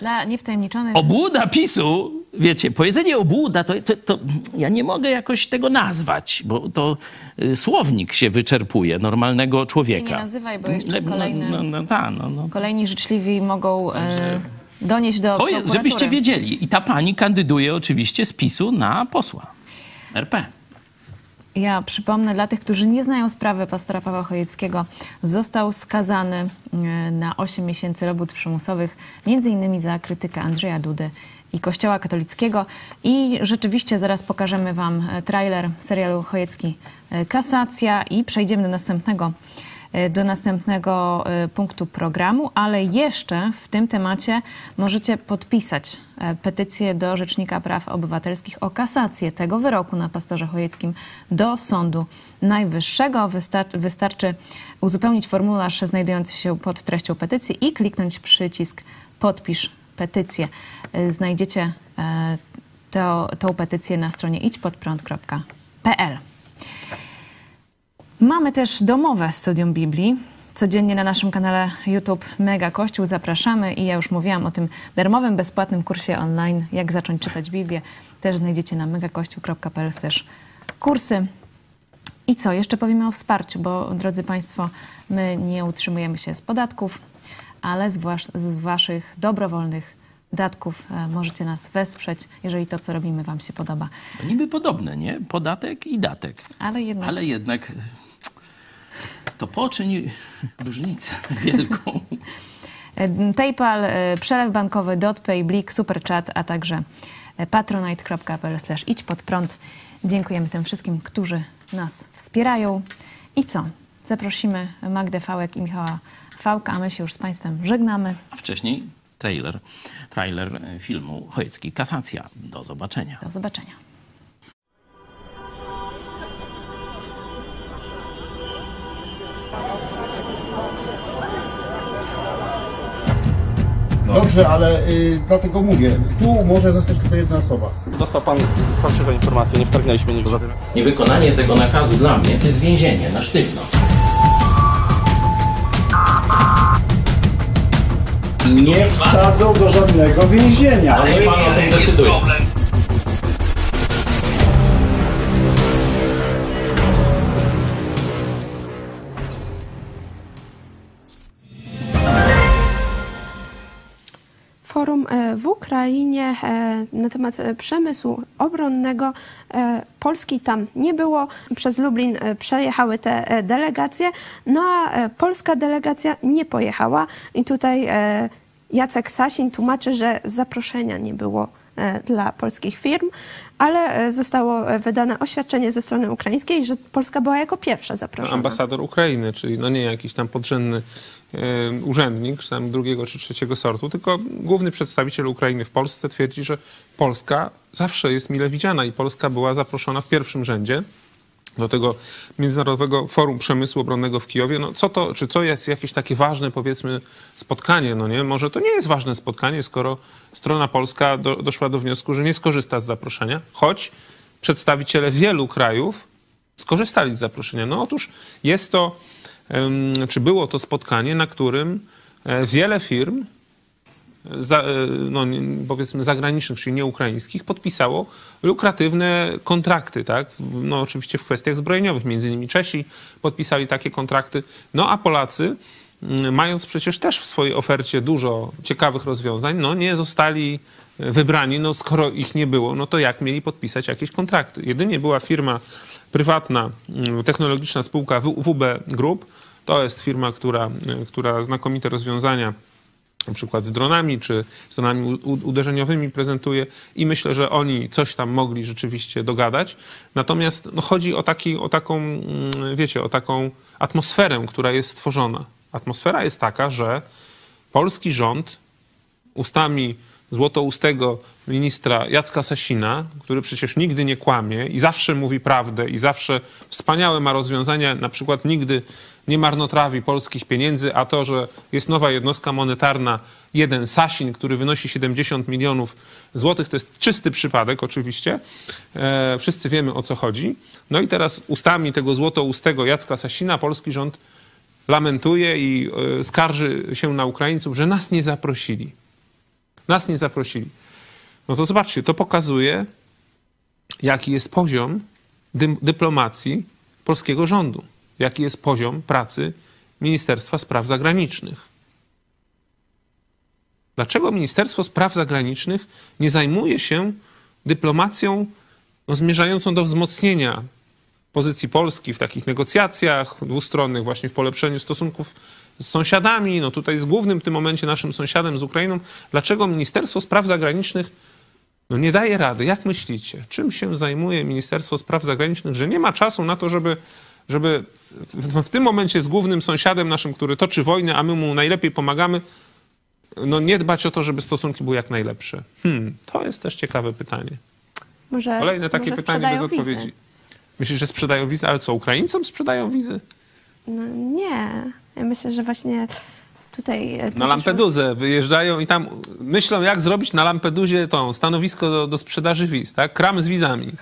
Dla niewtajemniczonych... Obłuda PiSu wiecie, powiedzenie obłuda, to, to, to ja nie mogę jakoś tego nazwać, bo to y, słownik się wyczerpuje normalnego człowieka. Nie nazywaj, bo jeszcze No, kolejne- No, no, ta, no, no. Kolejni życzliwi mogą e, donieść do To jest, żebyście wiedzieli. I ta pani kandyduje oczywiście z PiSu na posła RP. Ja przypomnę dla tych, którzy nie znają sprawy pastora Pawła Chojeckiego, został skazany e, na 8 miesięcy robót przymusowych, między innymi za krytykę Andrzeja Dudy i Kościoła katolickiego. I rzeczywiście zaraz pokażemy Wam e, trailer serialu Chojecki e, Kasacja i przejdziemy do następnego do następnego e, punktu programu, ale jeszcze w tym temacie możecie podpisać e, petycję do Rzecznika Praw Obywatelskich o kasację tego wyroku na pastorze Chojeckim do Sądu Najwyższego. Wystar- wystarczy uzupełnić formularz znajdujący się pod treścią petycji i kliknąć przycisk podpisz petycję. E, Znajdziecie e, to, tą petycję na stronie idźpodprąd.pl. Mamy też domowe studium Biblii. Codziennie na naszym kanale YouTube Mega Kościół zapraszamy i ja już mówiłam o tym darmowym, bezpłatnym kursie online Jak zacząć czytać Biblię. Też znajdziecie na megakościół.pl też kursy. I co? Jeszcze powiemy o wsparciu, bo drodzy Państwo, my nie utrzymujemy się z podatków, ale z, wasz, z Waszych dobrowolnych datków e, możecie nas wesprzeć, jeżeli to, co robimy, Wam się podoba. To niby podobne, nie? Podatek i datek. Ale jednak Ale jednak to poczyń różnicę wielką. E, PayPal, e, przelew bankowy, DotPay, Blik, Superchat, a także e, patronite.pl idź pod prąd. Dziękujemy tym wszystkim, którzy nas wspierają. I co? Zaprosimy Magdę Fałek i Michała Fałka, a my się już z Państwem żegnamy. A wcześniej trailer, trailer filmu Chojecki Kasacja. Do zobaczenia. Do zobaczenia. Dobrze, ale y, dlatego mówię, tu może zostać tylko jedna osoba. Dostał pan fałszywe informacje, nie wtargnęliśmy nigdy. Niewykonanie tego nakazu dla mnie to jest więzienie na sztywno. Nie wsadzą do żadnego więzienia. Ale nie pan o tym decyduje. Forum e, w Ukrainie e, na temat e, przemysłu obronnego. Polski tam nie było. Przez Lublin przejechały te delegacje, no a polska delegacja nie pojechała. I tutaj Jacek Sasin tłumaczy, że zaproszenia nie było dla polskich firm, ale e, zostało e, wydane oświadczenie ze strony ukraińskiej, że Polska była jako pierwsza zaproszona. ambasador Ukrainy, czyli no nie jakiś tam podrzędny e, urzędnik, czy tam drugiego czy trzeciego sortu, tylko główny przedstawiciel Ukrainy w Polsce twierdzi, że Polska zawsze jest mile widziana i Polska była zaproszona w pierwszym rzędzie do tego Międzynarodowego Forum Przemysłu Obronnego w Kijowie. No co to, czy co jest jakieś takie ważne, powiedzmy, spotkanie, no nie? Może to nie jest ważne spotkanie, skoro strona polska do, doszła do wniosku, że nie skorzysta z zaproszenia, choć przedstawiciele wielu krajów skorzystali z zaproszenia. No otóż jest to, czy było to spotkanie, na którym e, wiele firm, za, e, no, powiedzmy zagranicznych, czyli nie ukraińskich, podpisało lukratywne kontrakty, tak? No oczywiście w kwestiach zbrojeniowych. Między innymi Czesi podpisali takie kontrakty. No a Polacy, mm, mając przecież też w swojej ofercie dużo ciekawych rozwiązań, no nie zostali e, wybrani, no skoro ich nie było, no to jak mieli podpisać jakieś kontrakty? Jedynie była firma prywatna, mm, technologiczna spółka WB Group, to jest firma, która, e, która znakomite rozwiązania na przykład z dronami czy u- uderzeniowymi prezentuje i myślę, że oni coś tam mogli rzeczywiście dogadać. Natomiast no, chodzi o, taki, o taką, mm, wiecie, o taką atmosferę, która jest stworzona. Atmosfera jest taka, że polski rząd ustami złotoustego ministra Jacka Sasina, który przecież nigdy nie kłamie i zawsze mówi prawdę i zawsze wspaniałe ma rozwiązania, na przykład nigdy nie marnotrawi polskich pieniędzy, a to, że jest nowa jednostka monetarna, jeden Sasin, który wynosi 70 milionów złotych, to jest czysty przypadek oczywiście. E, wszyscy wiemy o co chodzi. No i teraz ustami tego złotoustego Jacka Sasina polski rząd lamentuje i e, skarży się na Ukraińców, że nas nie zaprosili. Nas nie zaprosili. no to zobaczcie, to pokazuje, jaki jest poziom dy, dyplomacji polskiego rządu, jaki jest poziom pracy Ministerstwa Spraw Zagranicznych. Dlaczego Ministerstwo Spraw Zagranicznych nie zajmuje się dyplomacją no, zmierzającą do wzmocnienia pozycji Polski w takich negocjacjach dwustronnych, właśnie w polepszeniu stosunków z sąsiadami, no tutaj z głównym w tym momencie naszym sąsiadem, z Ukrainą. Dlaczego Ministerstwo Spraw Zagranicznych no, nie daje rady? Jak myślicie? Czym się zajmuje Ministerstwo Spraw Zagranicznych, że nie ma czasu na to, żeby, żeby w, w tym momencie z głównym sąsiadem naszym, który toczy wojnę, a my mu najlepiej pomagamy, no nie dbać o to, żeby stosunki były jak najlepsze? Hmm, to jest też ciekawe pytanie. Może, Kolejne takie może pytanie bez sprzedają wizy. odpowiedzi. Myślisz, że sprzedają wizy? Ale co, Ukraińcom sprzedają wizy? No, nie. Ja myślę, że właśnie tutaj... e, to Na zaszło- Lampedusę wyjeżdżają i tam myślą, jak zrobić na Lampedusie tą stanowisko do, do sprzedaży wiz, tak? Kram z wizami.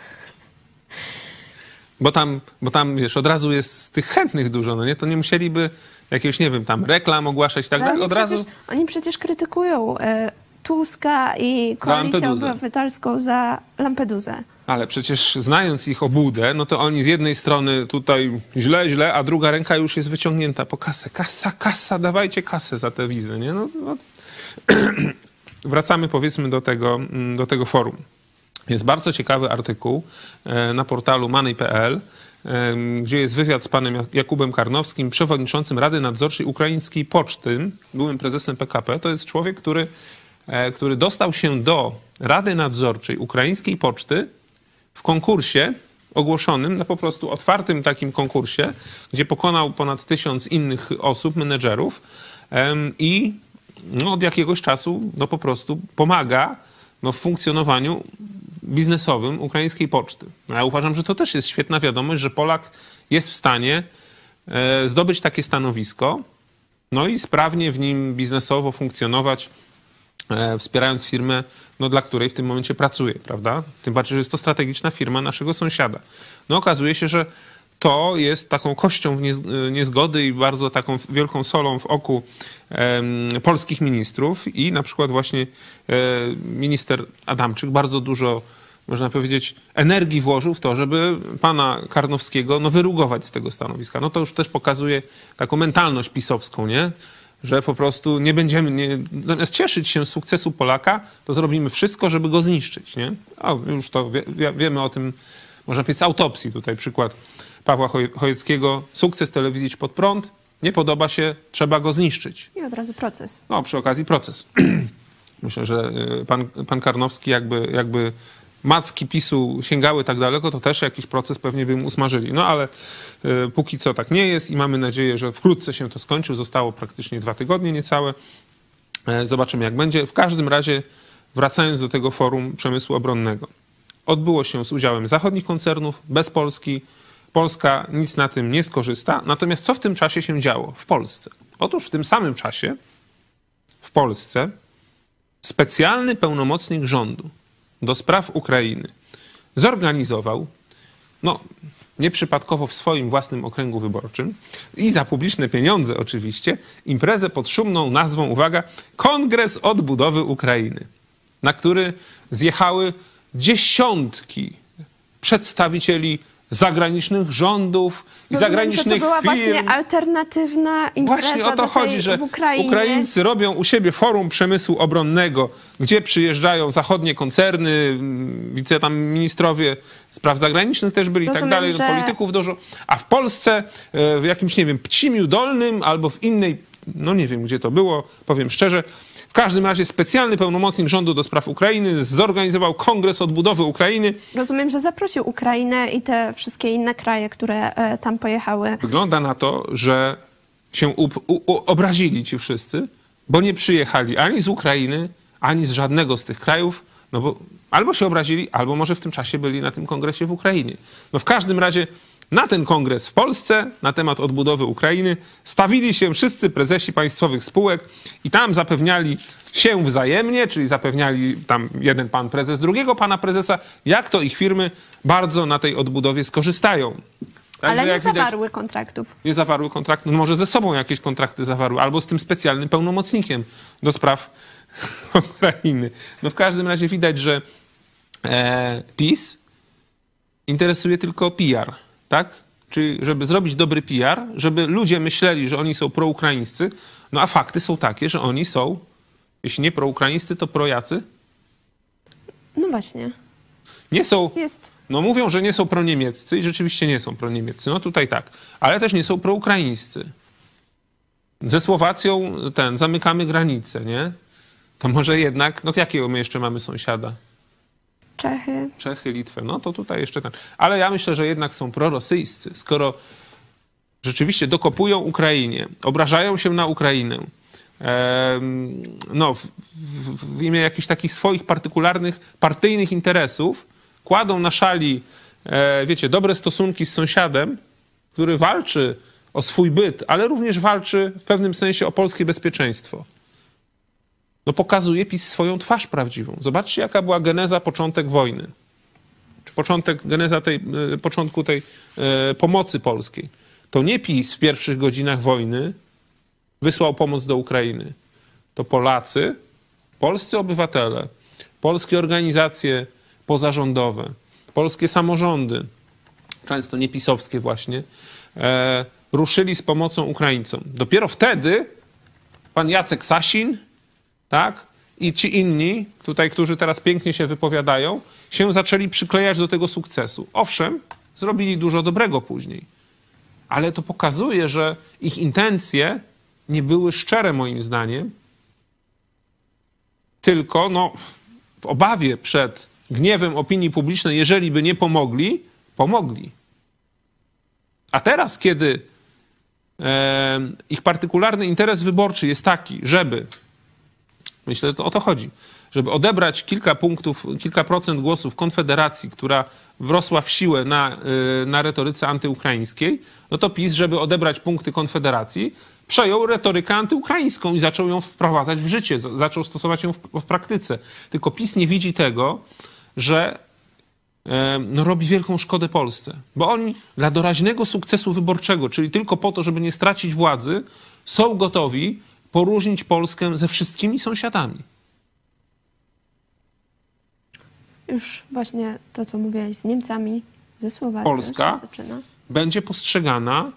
Bo tam, bo tam, wiesz, od razu jest tych chętnych dużo, no nie? To nie musieliby jakiegoś, nie wiem, tam reklam ogłaszać i tak Ale dalej. Od razu... przecież, oni przecież krytykują e, Tuska i Koalicję. Obywatelską za Lampedusę. Ale przecież znając ich obłudę, no to oni z jednej strony tutaj źle, źle, a druga ręka już jest wyciągnięta po kasę. Kasa, kasa, dawajcie kasę za te wizy, nie? No, no. Wracamy powiedzmy do tego, mm, do tego forum. Jest bardzo ciekawy artykuł e, na portalu money.pl, em, gdzie jest wywiad z panem Jak- Jakubem Karnowskim, przewodniczącym Rady Nadzorczej Ukraińskiej Poczty, byłym prezesem PKP. To jest człowiek, który, e, który dostał się do Rady Nadzorczej Ukraińskiej Poczty w konkursie ogłoszonym, na po prostu otwartym takim konkursie, gdzie pokonał ponad tysiąc innych osób, menedżerów i no, od jakiegoś czasu no, po prostu pomaga no, w funkcjonowaniu biznesowym ukraińskiej poczty. No, ja uważam, że to też jest świetna wiadomość, że Polak jest w stanie e, zdobyć takie stanowisko, no i sprawnie w nim biznesowo funkcjonować, e, wspierając firmę, no, dla której w tym momencie pracuje, prawda? Tym bardziej, że jest to strategiczna firma naszego sąsiada. No okazuje się, że to jest taką kością w niez- niezgody i bardzo taką wielką solą w oku polskich ministrów i na przykład właśnie e, minister Adamczyk bardzo dużo można powiedzieć, energii włożył w to, żeby pana Karnowskiego no, wyrugować z tego stanowiska. No to już też pokazuje taką mentalność pisowską, nie? Że po prostu nie będziemy, nie, zamiast cieszyć się z sukcesu Polaka, to zrobimy wszystko, żeby go zniszczyć, nie? O, już to wie, wiemy o tym, można powiedzieć, z autopsji. Tutaj przykład Pawła Choj- Chojeckiego. Sukces telewizji pod prąd. Nie podoba się, trzeba go zniszczyć. I od razu proces. No, przy okazji proces. Myślę, że y, pan, pan Karnowski jakby, jakby macki PiSu sięgały tak daleko, to też jakiś proces pewnie by usmażyli. No ale y, póki co tak nie jest i mamy nadzieję, że wkrótce się to skończy. Zostało praktycznie dwa tygodnie niecałe. E, Zobaczymy jak będzie. W każdym razie wracając do tego forum przemysłu obronnego. Odbyło się z udziałem zachodnich koncernów, bez Polski. Polska nic na tym nie skorzysta. Natomiast co w tym czasie się działo w Polsce? Otóż w tym samym czasie w Polsce specjalny pełnomocnik rządu do spraw Ukrainy zorganizował, no nieprzypadkowo w swoim własnym okręgu wyborczym i za publiczne pieniądze oczywiście, imprezę pod szumną nazwą, uwaga, Kongres Odbudowy Ukrainy, na który zjechały dziesiątki przedstawicieli zagranicznych rządów i Rozumiem, zagranicznych że to była firm. właśnie alternatywna impreza Właśnie o to chodzi, że. Ukraińcy robią u siebie forum przemysłu obronnego, gdzie przyjeżdżają zachodnie koncerny, mm, widzę tam ministrowie spraw zagranicznych też byli i tak Rozumiem, dalej, no, że- polityków dużo. A w Polsce e, w jakimś, nie wiem, Pcimiu Dolnym albo w innej, no nie wiem gdzie to było, powiem szczerze. W każdym razie specjalny pełnomocnik rządu do spraw Ukrainy zorganizował Kongres Odbudowy Ukrainy. Rozumiem, że zaprosił Ukrainę i te wszystkie inne kraje, które e, tam pojechały. Wygląda na to, że się obrazili ci wszyscy, bo nie przyjechali ani z Ukrainy, ani z żadnego z tych krajów, no bo albo się obrazili, albo może w tym czasie byli na tym kongresie w Ukrainie. No w każdym razie na ten kongres w Polsce na temat odbudowy Ukrainy stawili się wszyscy prezesi państwowych spółek i tam zapewniali się wzajemnie, czyli zapewniali tam jeden pan prezes drugiego pana prezesa, jak to ich firmy bardzo na tej odbudowie skorzystają. Także ale nie widać- zawarły kontraktów. nie zawarły kontraktu, no może ze sobą jakieś kontrakty zawarły, albo z tym specjalnym pełnomocnikiem do spraw Ukrainy. No w każdym razie widać, że e, PiS interesuje tylko PR, tak? Czyli żeby zrobić dobry PR, żeby ludzie myśleli, że oni są proukraińscy, no a fakty są takie, że oni są, jeśli nie proukraińscy, to projacy. No właśnie. Nie są, Jest no mówią, że nie są proniemieccy i rzeczywiście nie są proniemieccy. No tutaj tak. Ale też nie są proukraińscy. Ze Słowacją ten, zamykamy granicę, nie? To może jednak, no jakiego my jeszcze mamy sąsiada? Czechy. Czechy, Litwę, no to tutaj jeszcze ten. Ale ja myślę, że jednak są prorosyjscy. Skoro rzeczywiście dokopują Ukrainie, obrażają się na Ukrainę, no, w, w, w imię jakichś takich swoich partykularnych, partyjnych interesów, kładą na szali, e, wiecie, dobre stosunki z sąsiadem, który walczy o swój byt, ale również walczy w pewnym sensie o polskie bezpieczeństwo no pokazuje PiS swoją twarz prawdziwą. Zobaczcie, jaka była geneza, początek wojny. Czy początek, geneza tej, e, początku tej e, pomocy polskiej. To nie PiS w pierwszych godzinach wojny wysłał pomoc do Ukrainy. To Polacy, polscy obywatele, polskie organizacje pozarządowe, polskie samorządy, często niepisowskie właśnie, e, ruszyli z pomocą Ukraińcom. Dopiero wtedy pan Jacek Sasin, tak? I ci inni, tutaj, którzy teraz pięknie się wypowiadają, się zaczęli przyklejać do tego sukcesu. Owszem, zrobili dużo dobrego później, ale to pokazuje, że ich intencje nie były szczere, moim zdaniem, tylko no, w obawie przed gniewem opinii publicznej, jeżeli by nie pomogli, pomogli. A teraz, kiedy ich partykularny interes wyborczy jest taki, żeby Myślę, że to o to chodzi. Żeby odebrać kilka punktów, kilka procent głosów Konfederacji, która wrosła w siłę na, y, na retoryce antyukraińskiej, no to PiS, żeby odebrać punkty Konfederacji, przejął retorykę antyukraińską i zaczął ją wprowadzać w życie, zaczął stosować ją w, w praktyce. Tylko PiS nie widzi tego, że e, no, robi wielką szkodę Polsce. Bo oni dla doraźnego sukcesu wyborczego, czyli tylko po to, żeby nie stracić władzy, są gotowi poróżnić Polskę ze wszystkimi sąsiadami. Już właśnie to, co mówiłeś z Niemcami, ze Słowacją Polska będzie postrzegana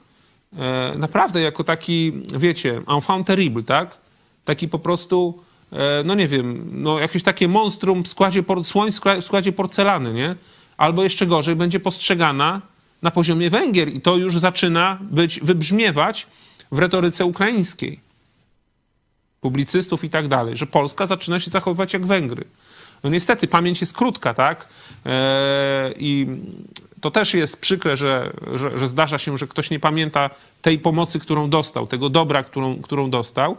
e, naprawdę jako taki, wiecie, enfant terrible, tak? Taki po prostu, e, no nie wiem, no jakieś takie monstrum w składzie, por, słoń w składzie porcelany, nie? Albo jeszcze gorzej, będzie postrzegana na poziomie Węgier i to już zaczyna być, wybrzmiewać w retoryce ukraińskiej publicystów i tak dalej, że Polska zaczyna się zachowywać jak Węgry. No niestety, pamięć jest krótka, tak? E, I to też jest przykre, że, że, że, zdarza się, że ktoś nie pamięta tej pomocy, którą dostał, tego dobra, którą, którą dostał.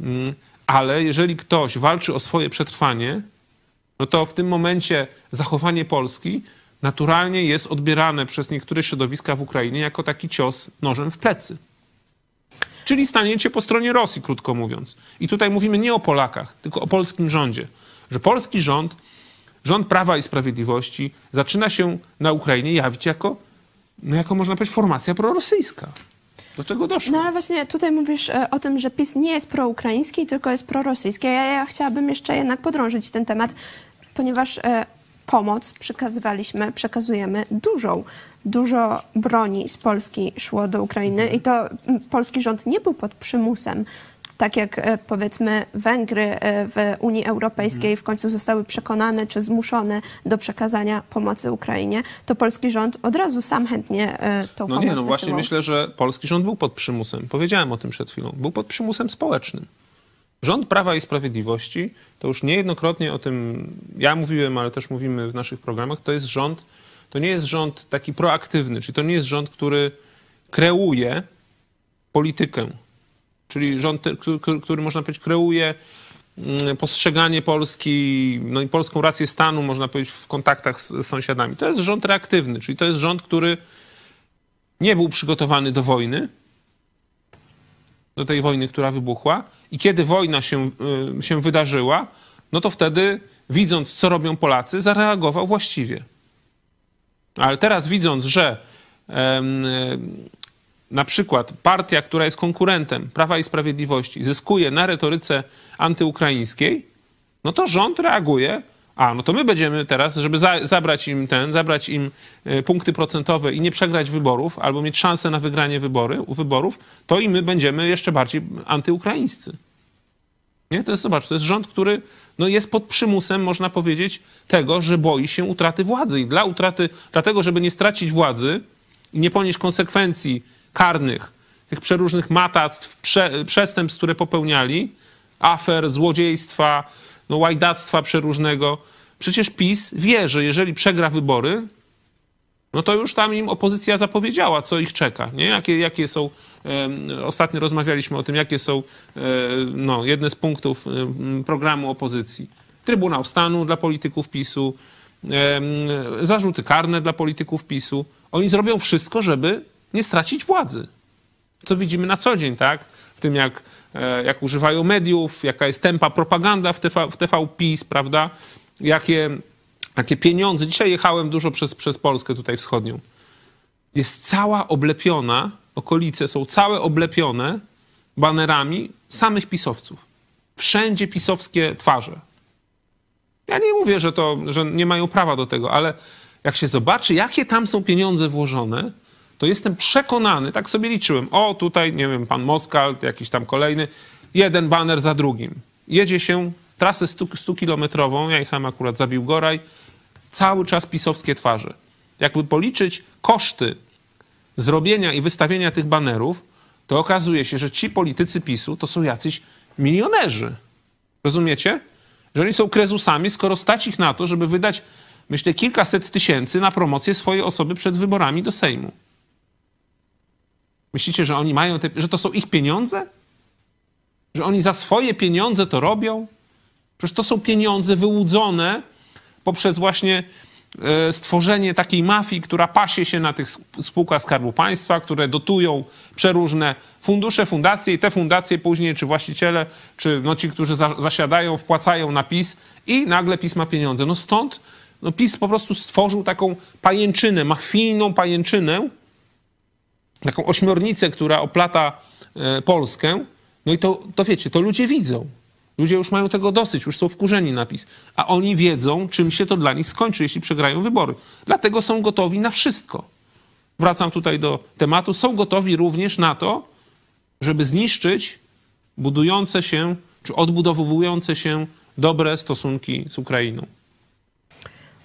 Mm, ale jeżeli ktoś walczy o swoje przetrwanie, no to w tym momencie zachowanie Polski naturalnie jest odbierane przez niektóre środowiska w Ukrainie jako taki cios nożem w plecy. Czyli staniecie po stronie Rosji, krótko mówiąc. I tutaj mówimy nie o Polakach, tylko o polskim rządzie. Że polski rząd, rząd Prawa i Sprawiedliwości zaczyna się na Ukrainie jawić jako, no jako można powiedzieć, formacja prorosyjska. Do czego doszło? No ale właśnie tutaj mówisz e, o tym, że PiS nie jest proukraiński, tylko jest prorosyjski. Ja, ja chciałabym jeszcze jednak podrążyć ten temat, ponieważ e, pomoc przekazywaliśmy, przekazujemy dużą. Dużo broni z Polski szło do Ukrainy i to polski rząd nie był pod przymusem. Tak jak e, powiedzmy Węgry e, w Unii Europejskiej w końcu zostały przekonane czy zmuszone do przekazania pomocy Ukrainie, to polski rząd od razu sam chętnie e, tą No pomoc nie, no właśnie wysyłał. myślę, że polski rząd był pod przymusem. Powiedziałem o tym przed chwilą. Był pod przymusem społecznym. Rząd Prawa i Sprawiedliwości, to już niejednokrotnie o tym ja mówiłem, ale też mówimy w naszych programach, to jest rząd, to nie jest rząd taki proaktywny, czyli to nie jest rząd, który kreuje politykę. Czyli rząd, który, można powiedzieć kreuje mm, postrzeganie Polski, no i polską rację stanu, można powiedzieć, w kontaktach z, z sąsiadami. To jest rząd reaktywny, czyli to jest rząd, który nie był przygotowany do wojny, do tej wojny, która wybuchła. I kiedy wojna się, y, się wydarzyła, no to wtedy, widząc, co robią Polacy, zareagował właściwie. Ale teraz, widząc, że em, na przykład partia, która jest konkurentem Prawa i Sprawiedliwości, zyskuje na retoryce antyukraińskiej, No to rząd reaguje. A, no to my będziemy teraz, żeby za, zabrać im ten, zabrać im e, punkty procentowe i nie przegrać wyborów, albo mieć szansę na wygranie wybory, wyborów, to i my będziemy jeszcze bardziej antyukraińscy. Nie? To jest, zobacz, to jest rząd, który no, jest pod przymusem, można powiedzieć, tego, że boi się utraty władzy. I dla utraty, dlatego, żeby nie stracić władzy i nie ponieść konsekwencji karnych, tych przeróżnych matactw, prze, przestępstw, które popełniali, afer, złodziejstwa, no, łajdactwa przeróżnego. Przecież PiS wie, że jeżeli przegra wybory, no to już tam im opozycja zapowiedziała, co ich czeka, nie? Jakie, jakie są, ostatnio rozmawialiśmy o tym, jakie są e, no, jedne z punktów programu opozycji. Trybunał Stanu dla polityków PiSu, zarzuty karne dla polityków PiSu. Oni zrobią wszystko, żeby nie stracić władzy. Co widzimy na co dzień, tak? W tym, jak, e, jak używają mediów, jaka jest tempa propaganda w TV, w prawda? Jakie takie pieniądze. Dzisiaj jechałem dużo przez, przez Polskę tutaj wschodnią. Jest cała oblepiona, okolice są całe oblepione banerami samych pisowców. Wszędzie pisowskie twarze. Ja nie mówię, że, to, że nie mają prawa do tego, ale jak się zobaczy, jakie tam są pieniądze włożone, to jestem przekonany, tak sobie liczyłem. O, tutaj, nie wiem, pan Moskal, jakiś tam kolejny, jeden baner za drugim. Jedzie się trasę 100-kilometrową, ja jechałem akurat za Biłgoraj, cały czas pisowskie twarze. Jakby policzyć koszty zrobienia i wystawienia tych banerów, to okazuje się, że ci politycy PiSu to są jacyś milionerzy. Rozumiecie? Że oni są krezusami, skoro stać ich na to, żeby wydać, myślę, kilkaset tysięcy na promocję swojej osoby przed wyborami do Sejmu. Myślicie, że oni mają te, że to są ich pieniądze? Że oni za swoje pieniądze to robią? Przecież to są pieniądze wyłudzone poprzez właśnie e, stworzenie takiej mafii, która pasie się na tych spółkach Skarbu Państwa, które dotują przeróżne fundusze, fundacje i te fundacje później, czy właściciele, czy no ci, którzy za, zasiadają, wpłacają na PiS i nagle PiS ma pieniądze. No stąd no PiS po prostu stworzył taką pajęczynę, mafijną pajęczynę, taką ośmiornicę, która oplata e, Polskę. No i to, to wiecie, to ludzie widzą. Ludzie już mają tego dosyć, już są wkurzeni na PiS. A oni wiedzą, czym się to dla nich skończy, jeśli przegrają wybory. Dlatego są gotowi na wszystko. Wracam tutaj do tematu. Są gotowi również na to, żeby zniszczyć budujące się czy odbudowujące się dobre stosunki z Ukrainą.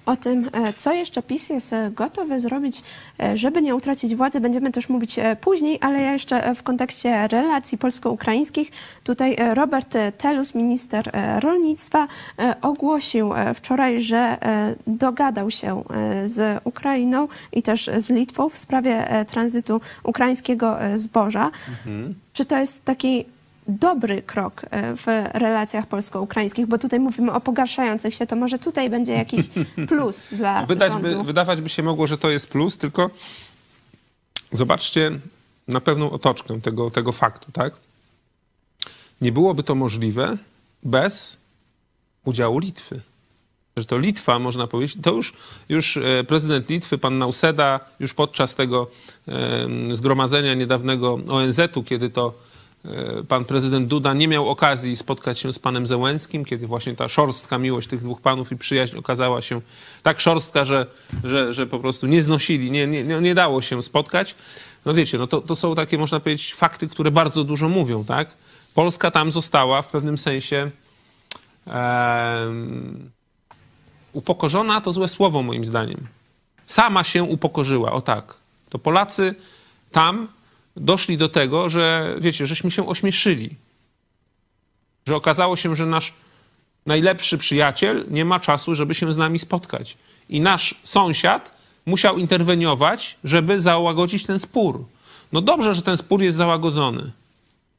O tym, e, co jeszcze PiS jest e, gotowy zrobić, e, żeby nie utracić władzy, będziemy też mówić później, ale ja jeszcze w kontekście relacji polsko-ukraińskich, tutaj Robert Telus, minister rolnictwa, ogłosił wczoraj, że dogadał się z Ukrainą i też z Litwą w sprawie tranzytu ukraińskiego zboża. Mhm. Czy to jest taki dobry krok e, w relacjach polsko-ukraińskich, bo tutaj mówimy o pogarszających się, to może tutaj będzie jakiś plus dla Wydać rządu. By, wydawać by się mogło, że to jest plus, tylko zobaczcie na pewną otoczkę tego, tego faktu, tak? Nie byłoby to możliwe bez udziału Litwy. Że to Litwa, można powiedzieć, to już, już e, prezydent Litwy, pan Nauseda, już podczas tego zgromadzenia niedawnego ONZ-u, kiedy to pan prezydent Duda nie miał okazji spotkać się z panem Zełęskim, kiedy właśnie ta szorstka miłość tych dwóch panów i przyjaźń okazała się tak szorstka, że, że, że po prostu nie znosili, nie, nie, nie dało się spotkać. No wiecie, no to, to są takie, można powiedzieć, fakty, które bardzo dużo mówią, tak? Polska tam została w pewnym sensie um, upokorzona, to złe słowo moim zdaniem. Sama się upokorzyła, o tak. To Polacy tam doszli do tego, że wiecie, żeśmy się ośmieszyli. Że okazało się, że nasz najlepszy przyjaciel nie ma czasu, żeby się z nami spotkać. I nasz sąsiad musiał interweniować, żeby załagodzić ten spór. No dobrze, że ten spór jest załagodzony.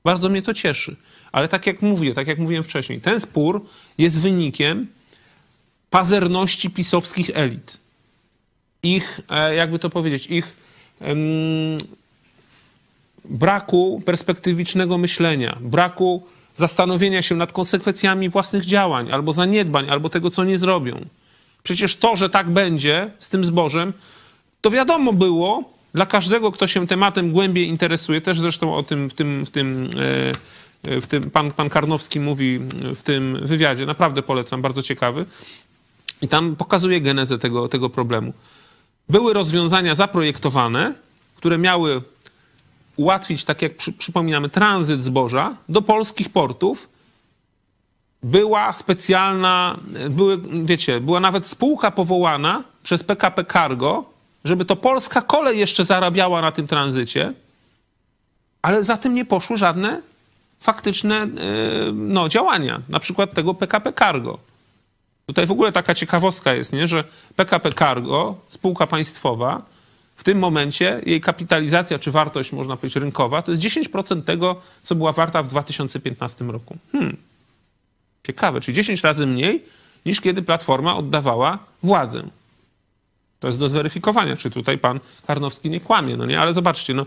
Bardzo mnie to cieszy. Ale tak jak mówię, tak jak mówiłem wcześniej, ten spór jest wynikiem pazerności pisowskich elit. Ich, e, jakby to powiedzieć, ich braku perspektywicznego myślenia, braku zastanowienia się nad konsekwencjami własnych działań, albo zaniedbań, albo tego, co nie zrobią. Przecież to, że tak będzie z tym zbożem, to wiadomo było dla każdego, kto się tematem głębiej interesuje, też zresztą o tym w tym, w tym e, w tym, pan, pan Karnowski mówi w tym wywiadzie, naprawdę polecam, bardzo ciekawy. I tam pokazuje genezę tego, tego problemu. Były rozwiązania zaprojektowane, które miały ułatwić, tak jak przy, przypominamy, tranzyt zboża do polskich portów. Była specjalna, były, wiecie, była nawet spółka powołana przez PKP Cargo, żeby to polska kolej jeszcze zarabiała na tym tranzycie, ale za tym nie poszły żadne faktyczne yy, no, działania, na przykład tego PKP Cargo. Tutaj w ogóle taka ciekawostka jest, nie? że PKP Cargo, spółka państwowa, w tym momencie jej kapitalizacja czy wartość, można powiedzieć, rynkowa, to jest 10% tego, co była warta w 2015 roku. Hmm. Ciekawe, czyli 10 razy mniej niż kiedy Platforma oddawała władzę. To jest do zweryfikowania, czy tutaj pan Karnowski nie kłamie, no nie? Ale zobaczcie, no,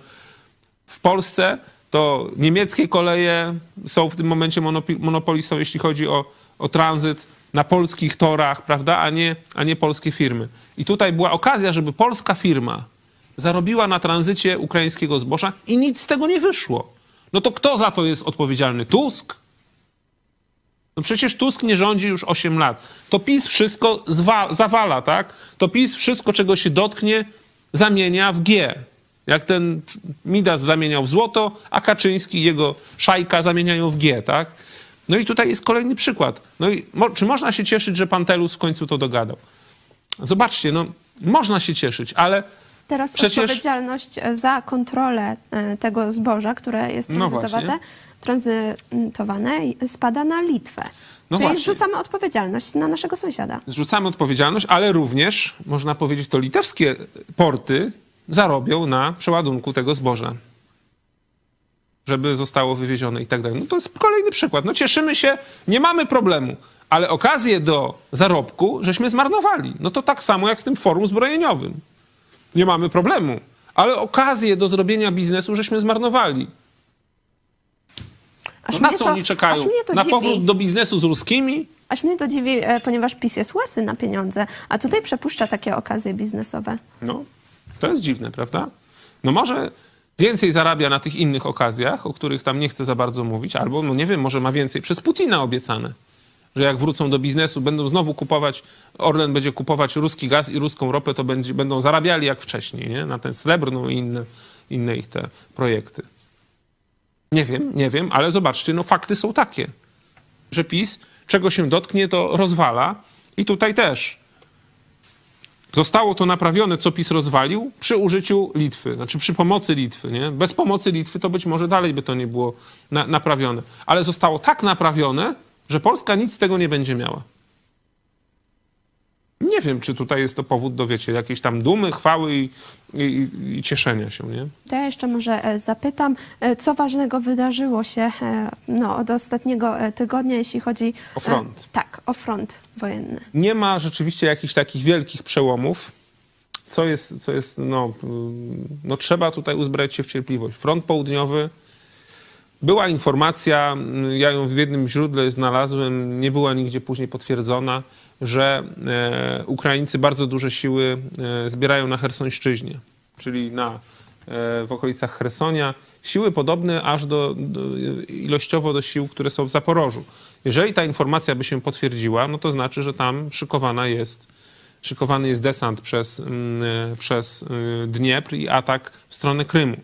w Polsce to niemieckie koleje są w tym momencie monopolistą, jeśli chodzi o, o tranzyt na polskich torach, prawda, a nie, a nie polskie firmy. I tutaj była okazja, żeby polska firma zarobiła na tranzycie ukraińskiego zboża i nic z tego nie wyszło. No to kto za to jest odpowiedzialny? Tusk? No przecież Tusk nie rządzi już 8 lat. To PiS wszystko zawala, tak? To PiS wszystko, czego się dotknie, zamienia w G. Jak ten Midas zamieniał w złoto, a Kaczyński i jego szajka zamieniają w G, tak? No i tutaj jest kolejny przykład. No i mo czy można się cieszyć, że Pantelus w końcu to dogadał? Zobaczcie, no można się cieszyć, ale Teraz Przecież... odpowiedzialność za kontrolę e, tego zboża, które jest No tranzytowane, tranzytowane spada na Litwę. No Czyli właśnie. zrzucamy odpowiedzialność na naszego sąsiada. Zrzucamy odpowiedzialność, ale również, można powiedzieć, to litewskie porty zarobią na przeładunku tego zboża. Żeby zostało wywiezione i tak dalej. No to jest kolejny przykład. No cieszymy się, nie mamy problemu, ale okazję do zarobku żeśmy zmarnowali. No to tak samo jak z tym forum zbrojeniowym. Nie mamy problemu, ale okazję do zrobienia biznesu żeśmy zmarnowali. Aż na co to- oni czekają? Na dziwi. powrót do biznesu z ruskimi? Aż mnie to dziwi, e, ponieważ PiS jest łasy na pieniądze, a tutaj przepuszcza takie okazje biznesowe. No, to jest dziwne, prawda? No może więcej zarabia na tych innych okazjach, o których tam nie chcę za bardzo mówić, albo, no nie wiem, może ma więcej przez Putina obiecane. Że jak wrócą do biznesu, będą znowu kupować, Orlen będzie kupować ruski gaz i ruską ropę, to będzie, będą zarabiali jak wcześniej, nie? Na ten srebrną i inne, inne ich te projekty. Nie wiem, nie wiem, ale zobaczcie, no fakty są takie, że PiS czego się dotknie, to rozwala i tutaj też Zostało to naprawione, co PiS rozwalił, przy użyciu Litwy, znaczy przy pomocy Litwy. Nie? Bez pomocy Litwy to być może dalej by to nie było na, naprawione. Ale zostało tak naprawione, że Polska nic z tego nie będzie miała. Nie wiem, czy tutaj jest to powód do, wiecie, jakiejś tam dumy, chwały i, i, i cieszenia się, nie? To ja jeszcze może e, zapytam, e, co ważnego wydarzyło się e, no, od ostatniego tygodnia, jeśli chodzi O front. Tak, o front wojenny. Nie ma rzeczywiście jakichś takich wielkich przełomów, co jest, co jest no, no trzeba tutaj uzbrać się w cierpliwość. Front południowy, była informacja, mm, ja ją w jednym źródle znalazłem, nie była nigdzie później potwierdzona, że e, Ukraińcy bardzo duże siły e, zbierają na Hersońszczyźnie, czyli na, e, w okolicach Hersonia. Siły podobne aż do, do, ilościowo do sił, które są w Zaporożu. Jeżeli ta informacja by się potwierdziła, no to znaczy, że tam szykowana jest, szykowany jest desant przez, mm, przez Dniepr i atak w stronę Krymu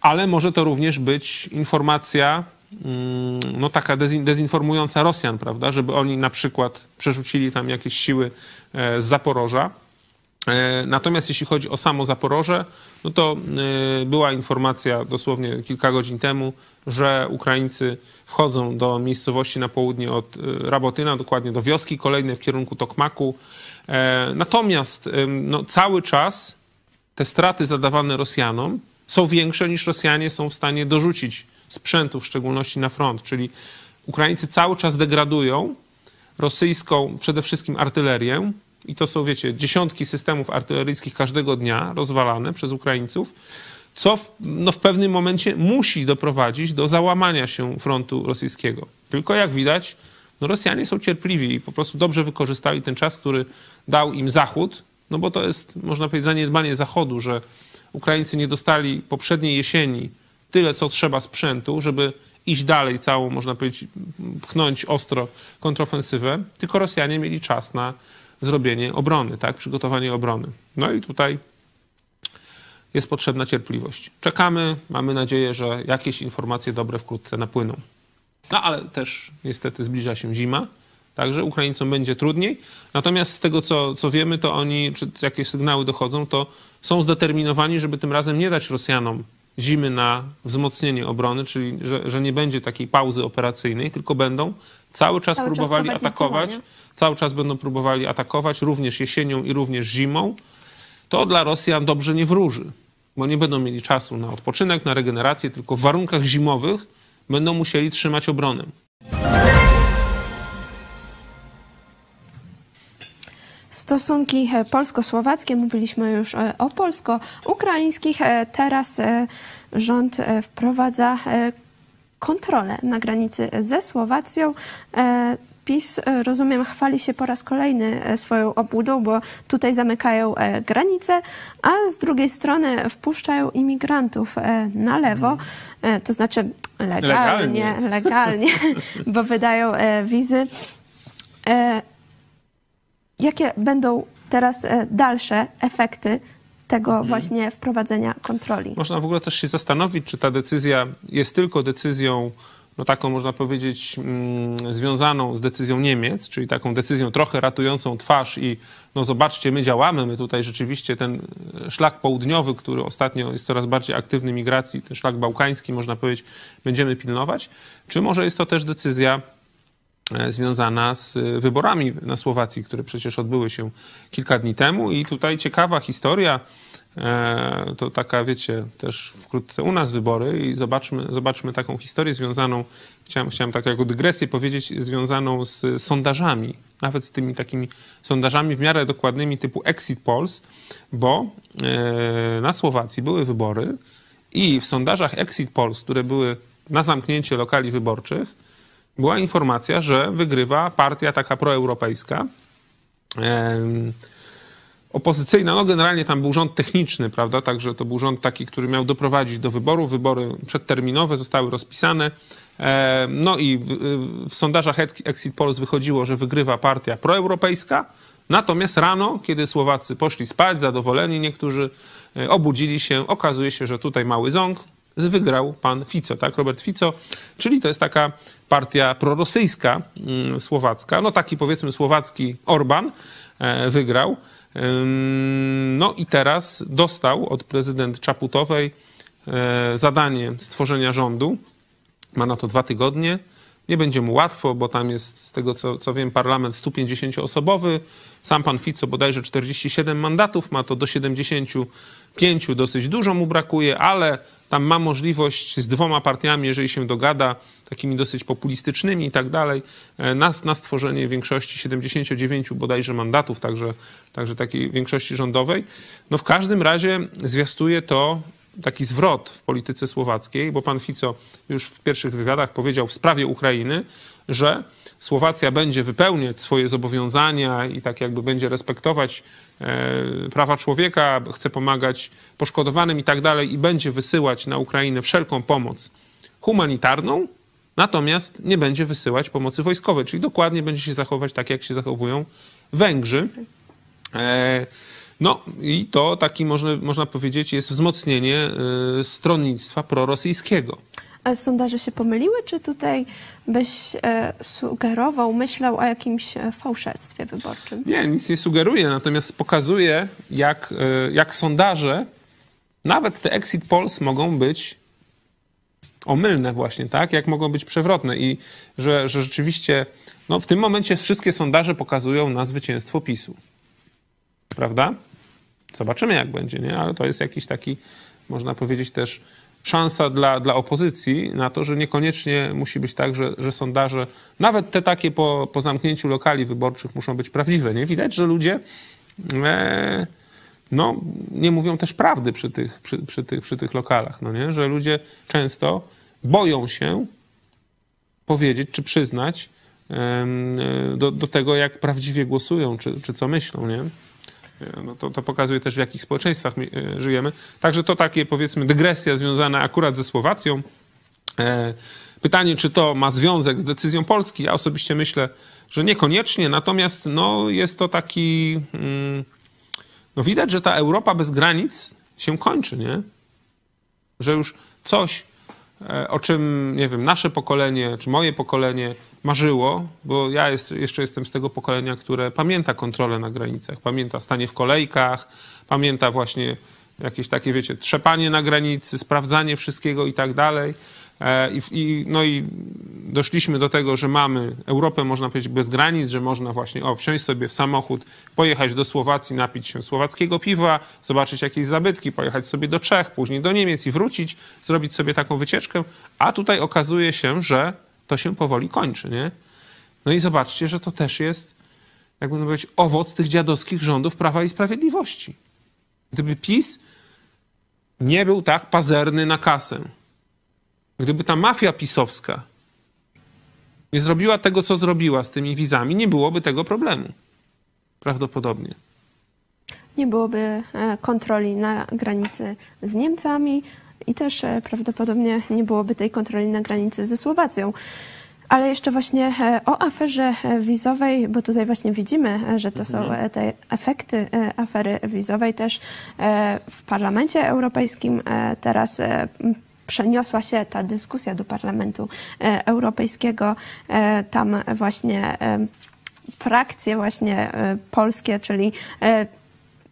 ale może to również być informacja, mm, no taka dezin- dezinformująca Rosjan, prawda, żeby oni na przykład przerzucili tam jakieś siły e, z Zaporoża. E, Natomiast jeśli chodzi o samo Zaporoże, no to e, była informacja dosłownie kilka godzin temu, że Ukraińcy wchodzą do miejscowości na południe od Rabotyna, dokładnie do wioski kolejnej w kierunku Tokmaku. Natomiast no, cały czas te straty zadawane Rosjanom są większe niż Rosjanie są w stanie dorzucić sprzętu, w szczególności na front. Czyli Ukraińcy cały czas degradują rosyjską przede wszystkim artylerię i to są, wiecie, dziesiątki systemów artyleryjskich każdego dnia rozwalane przez Ukraińców, co w, no, w pewnym momencie musi doprowadzić do załamania się frontu rosyjskiego. Tylko jak widać, no, Rosjanie są cierpliwi i po prostu dobrze wykorzystali ten czas, który dał im Zachód, no bo to jest, można powiedzieć, zaniedbanie Zachodu, że Ukraińcy nie dostali poprzedniej jesieni tyle, co trzeba sprzętu, żeby iść dalej, całą, można powiedzieć, pchnąć ostro kontrofensywę, tylko Rosjanie mieli czas na zrobienie obrony, tak, przygotowanie obrony. No i tutaj jest potrzebna cierpliwość. Czekamy, mamy nadzieję, że jakieś informacje dobre wkrótce napłyną. No ale też niestety zbliża się zima, także Ukraińcom będzie trudniej. Natomiast z tego, co, co wiemy, to oni, czy jakieś sygnały dochodzą, to są zdeterminowani, żeby tym razem nie dać Rosjanom zimy na wzmocnienie obrony, czyli że, że nie będzie takiej pauzy operacyjnej, tylko będą cały czas Cały czas próbowali prowadzić atakować, działania. cały czas będą próbowali atakować, również jesienią i również zimą. To dla Rosjan dobrze nie wróży, bo nie będą mieli czasu na odpoczynek, na regenerację, tylko w warunkach zimowych będą musieli trzymać obronę. Stosunki e, polsko-słowackie, mówiliśmy już e, o polsko-ukraińskich. E, Teraz rząd wprowadza kontrolę na granicy ze Słowacją. PiS, rozumiem, chwali się po raz kolejny swoją obłudą, bo tutaj zamykają granice, a z drugiej strony wpuszczają imigrantów na lewo, to znaczy legalnie, Legalnie. legalnie, bo wydają wizy. Jakie będą teraz e, dalsze efekty tego Mhm. właśnie wprowadzenia kontroli? Można w ogóle też się zastanowić, czy ta decyzja jest tylko decyzją, no taką można powiedzieć, mm, związaną z decyzją Niemiec, czyli taką decyzją trochę ratującą twarz i no zobaczcie, my działamy, my tutaj rzeczywiście ten e, szlak południowy, który ostatnio jest coraz bardziej aktywny migracji, ten szlak bałkański, można powiedzieć, będziemy pilnować, czy może jest to też decyzja związana z e, wyborami na Słowacji, które przecież odbyły się kilka dni temu. I tutaj ciekawa historia. e, To taka, wiecie, też wkrótce u nas wybory i zobaczmy, zobaczmy taką historię związaną, chciałem, chciałem tak jako dygresję powiedzieć, związaną z sondażami, nawet z tymi takimi sondażami w miarę dokładnymi typu exit polls, bo e, na Słowacji były wybory i w sondażach exit polls, które były na zamknięcie lokali wyborczych, była informacja, że wygrywa partia taka proeuropejska. Opozycyjna, no generalnie tam był rząd techniczny, prawda? Także to był rząd taki, który miał doprowadzić do wyborów. Wybory przedterminowe zostały rozpisane. No i w, w sondażach ex- Exit Polls wychodziło, że wygrywa partia proeuropejska. Natomiast rano, kiedy Słowacy poszli spać, zadowoleni, niektórzy e, obudzili się, okazuje się, że tutaj mały ząg, wygrał pan Fico, tak, Robert Fico, czyli to jest taka partia prorosyjska mm, słowacka, no taki powiedzmy słowacki Orban e, wygrał. No i teraz dostał od prezydent Czaputowej e, zadanie stworzenia rządu. Ma na to dwa tygodnie. Nie będzie mu łatwo, bo tam jest, z tego co, co wiem, parlament 150-osobowy. Sam pan Fico bodajże 47 mandatów, ma to do 75, dosyć dużo mu brakuje, ale tam ma możliwość z dwoma partiami, jeżeli się dogada, takimi dosyć populistycznymi i tak dalej, e, na, na stworzenie większości 79 bodajże mandatów, także, także takiej większości rządowej. No w każdym razie zwiastuje to taki zwrot w polityce słowackiej, bo pan Fico już w pierwszych wywiadach powiedział w sprawie Ukrainy, że Słowacja będzie wypełniać swoje zobowiązania i tak jakby będzie respektować e, prawa człowieka, chce pomagać poszkodowanym i tak dalej i będzie wysyłać na Ukrainę wszelką pomoc humanitarną, natomiast nie będzie wysyłać pomocy wojskowej, czyli dokładnie będzie się zachować tak, jak się zachowują Węgrzy. E, no i to taki, można, można powiedzieć, jest wzmocnienie y, stronnictwa prorosyjskiego. A sondaże się pomyliły, czy tutaj byś e, sugerował, myślał o jakimś e, fałszerstwie wyborczym? Nie, nic nie sugeruje, natomiast pokazuje, jak, y, jak sondaże, nawet te exit polls mogą być omylne właśnie, tak? Jak mogą być przewrotne i że, że rzeczywiście no, w tym momencie wszystkie sondaże pokazują na zwycięstwo PiSu. Prawda? Zobaczymy, jak będzie, nie? Ale to jest jakiś taki, można powiedzieć też, szansa dla, dla opozycji na to, że niekoniecznie musi być tak, że, że sondaże, nawet te takie po, po zamknięciu lokali wyborczych muszą być prawdziwe, nie? Widać, że ludzie e, no, nie mówią też prawdy przy tych, przy, przy, tych, przy tych lokalach, no nie? Że ludzie często boją się powiedzieć czy przyznać em, do, do tego, jak prawdziwie głosują, czy, czy co myślą, nie? No to, to pokazuje też, w jakich społeczeństwach e, żyjemy. Także to takie, powiedzmy, dygresja związana akurat ze Słowacją. E, Pytanie, czy to ma związek z decyzją Polski? Ja osobiście myślę, że niekoniecznie, natomiast no, jest to taki. Mm, no widać, że ta Europa bez granic się kończy, nie? Że już coś, e, o czym, nie wiem, nasze pokolenie, czy moje pokolenie marzyło, bo ja jest, jeszcze jestem z tego pokolenia, które pamięta kontrolę na granicach, pamięta stanie w kolejkach, pamięta właśnie jakieś takie, wiecie, trzepanie na granicy, sprawdzanie wszystkiego i tak dalej. E, I, I, no i doszliśmy do tego, że mamy Europę, można powiedzieć, bez granic, że można właśnie o, wsiąść sobie w samochód, pojechać do Słowacji, napić się słowackiego piwa, zobaczyć jakieś zabytki, pojechać sobie do Czech, później do Niemiec i wrócić, zrobić sobie taką wycieczkę. A tutaj okazuje się, że to się powoli kończy, nie? No i zobaczcie, że to też jest, jakby powiedzieć, owoc tych dziadowskich rządów Prawa i Sprawiedliwości. Gdyby PiS nie był tak pazerny na kasę, Gdyby ta mafia pisowska nie zrobiła tego, co zrobiła z tymi wizami, nie byłoby tego problemu. Prawdopodobnie. Nie byłoby e, kontroli na granicy z Niemcami i też e, prawdopodobnie nie byłoby tej kontroli na granicy ze Słowacją. Ale jeszcze właśnie e, o aferze wizowej, bo tutaj właśnie widzimy, że to są te efekty afery wizowej też w Parlamencie Europejskim teraz przeniosła się ta dyskusja do Parlamentu e, Europejskiego. E, Tam właśnie e, frakcje właśnie polskie, czyli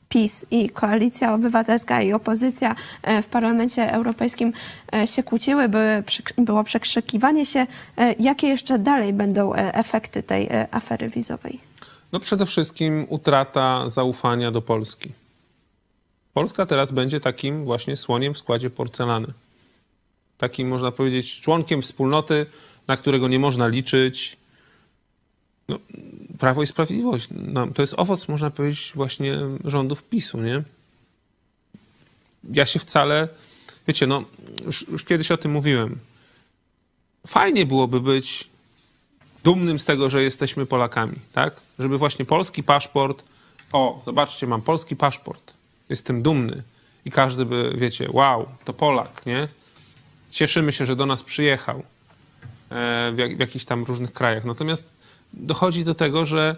PiS i Koalicja Obywatelska i opozycja w Parlamencie Europejskim się kłóciły, było przekrzykiwanie się. Jakie jeszcze dalej będą efekty tej afery wizowej? No przede wszystkim utrata zaufania do Polski. Polska teraz będzie takim właśnie słoniem w składzie porcelany takim, można powiedzieć, członkiem wspólnoty, na którego nie można liczyć. No, Prawo i Sprawiedliwość. No, to jest owoc, można powiedzieć, właśnie rządów PiSu, nie? Ja się wcale, wiecie, no, już, już kiedyś o tym mówiłem. Fajnie byłoby być dumnym z tego, że jesteśmy Polakami, tak? Żeby właśnie polski paszport, o, zobaczcie, mam polski paszport, jestem dumny i każdy by, wiecie, wow, to Polak, nie? Cieszymy się, że do nas przyjechał e, w, jak, w jakichś tam różnych krajach. Natomiast dochodzi do tego, że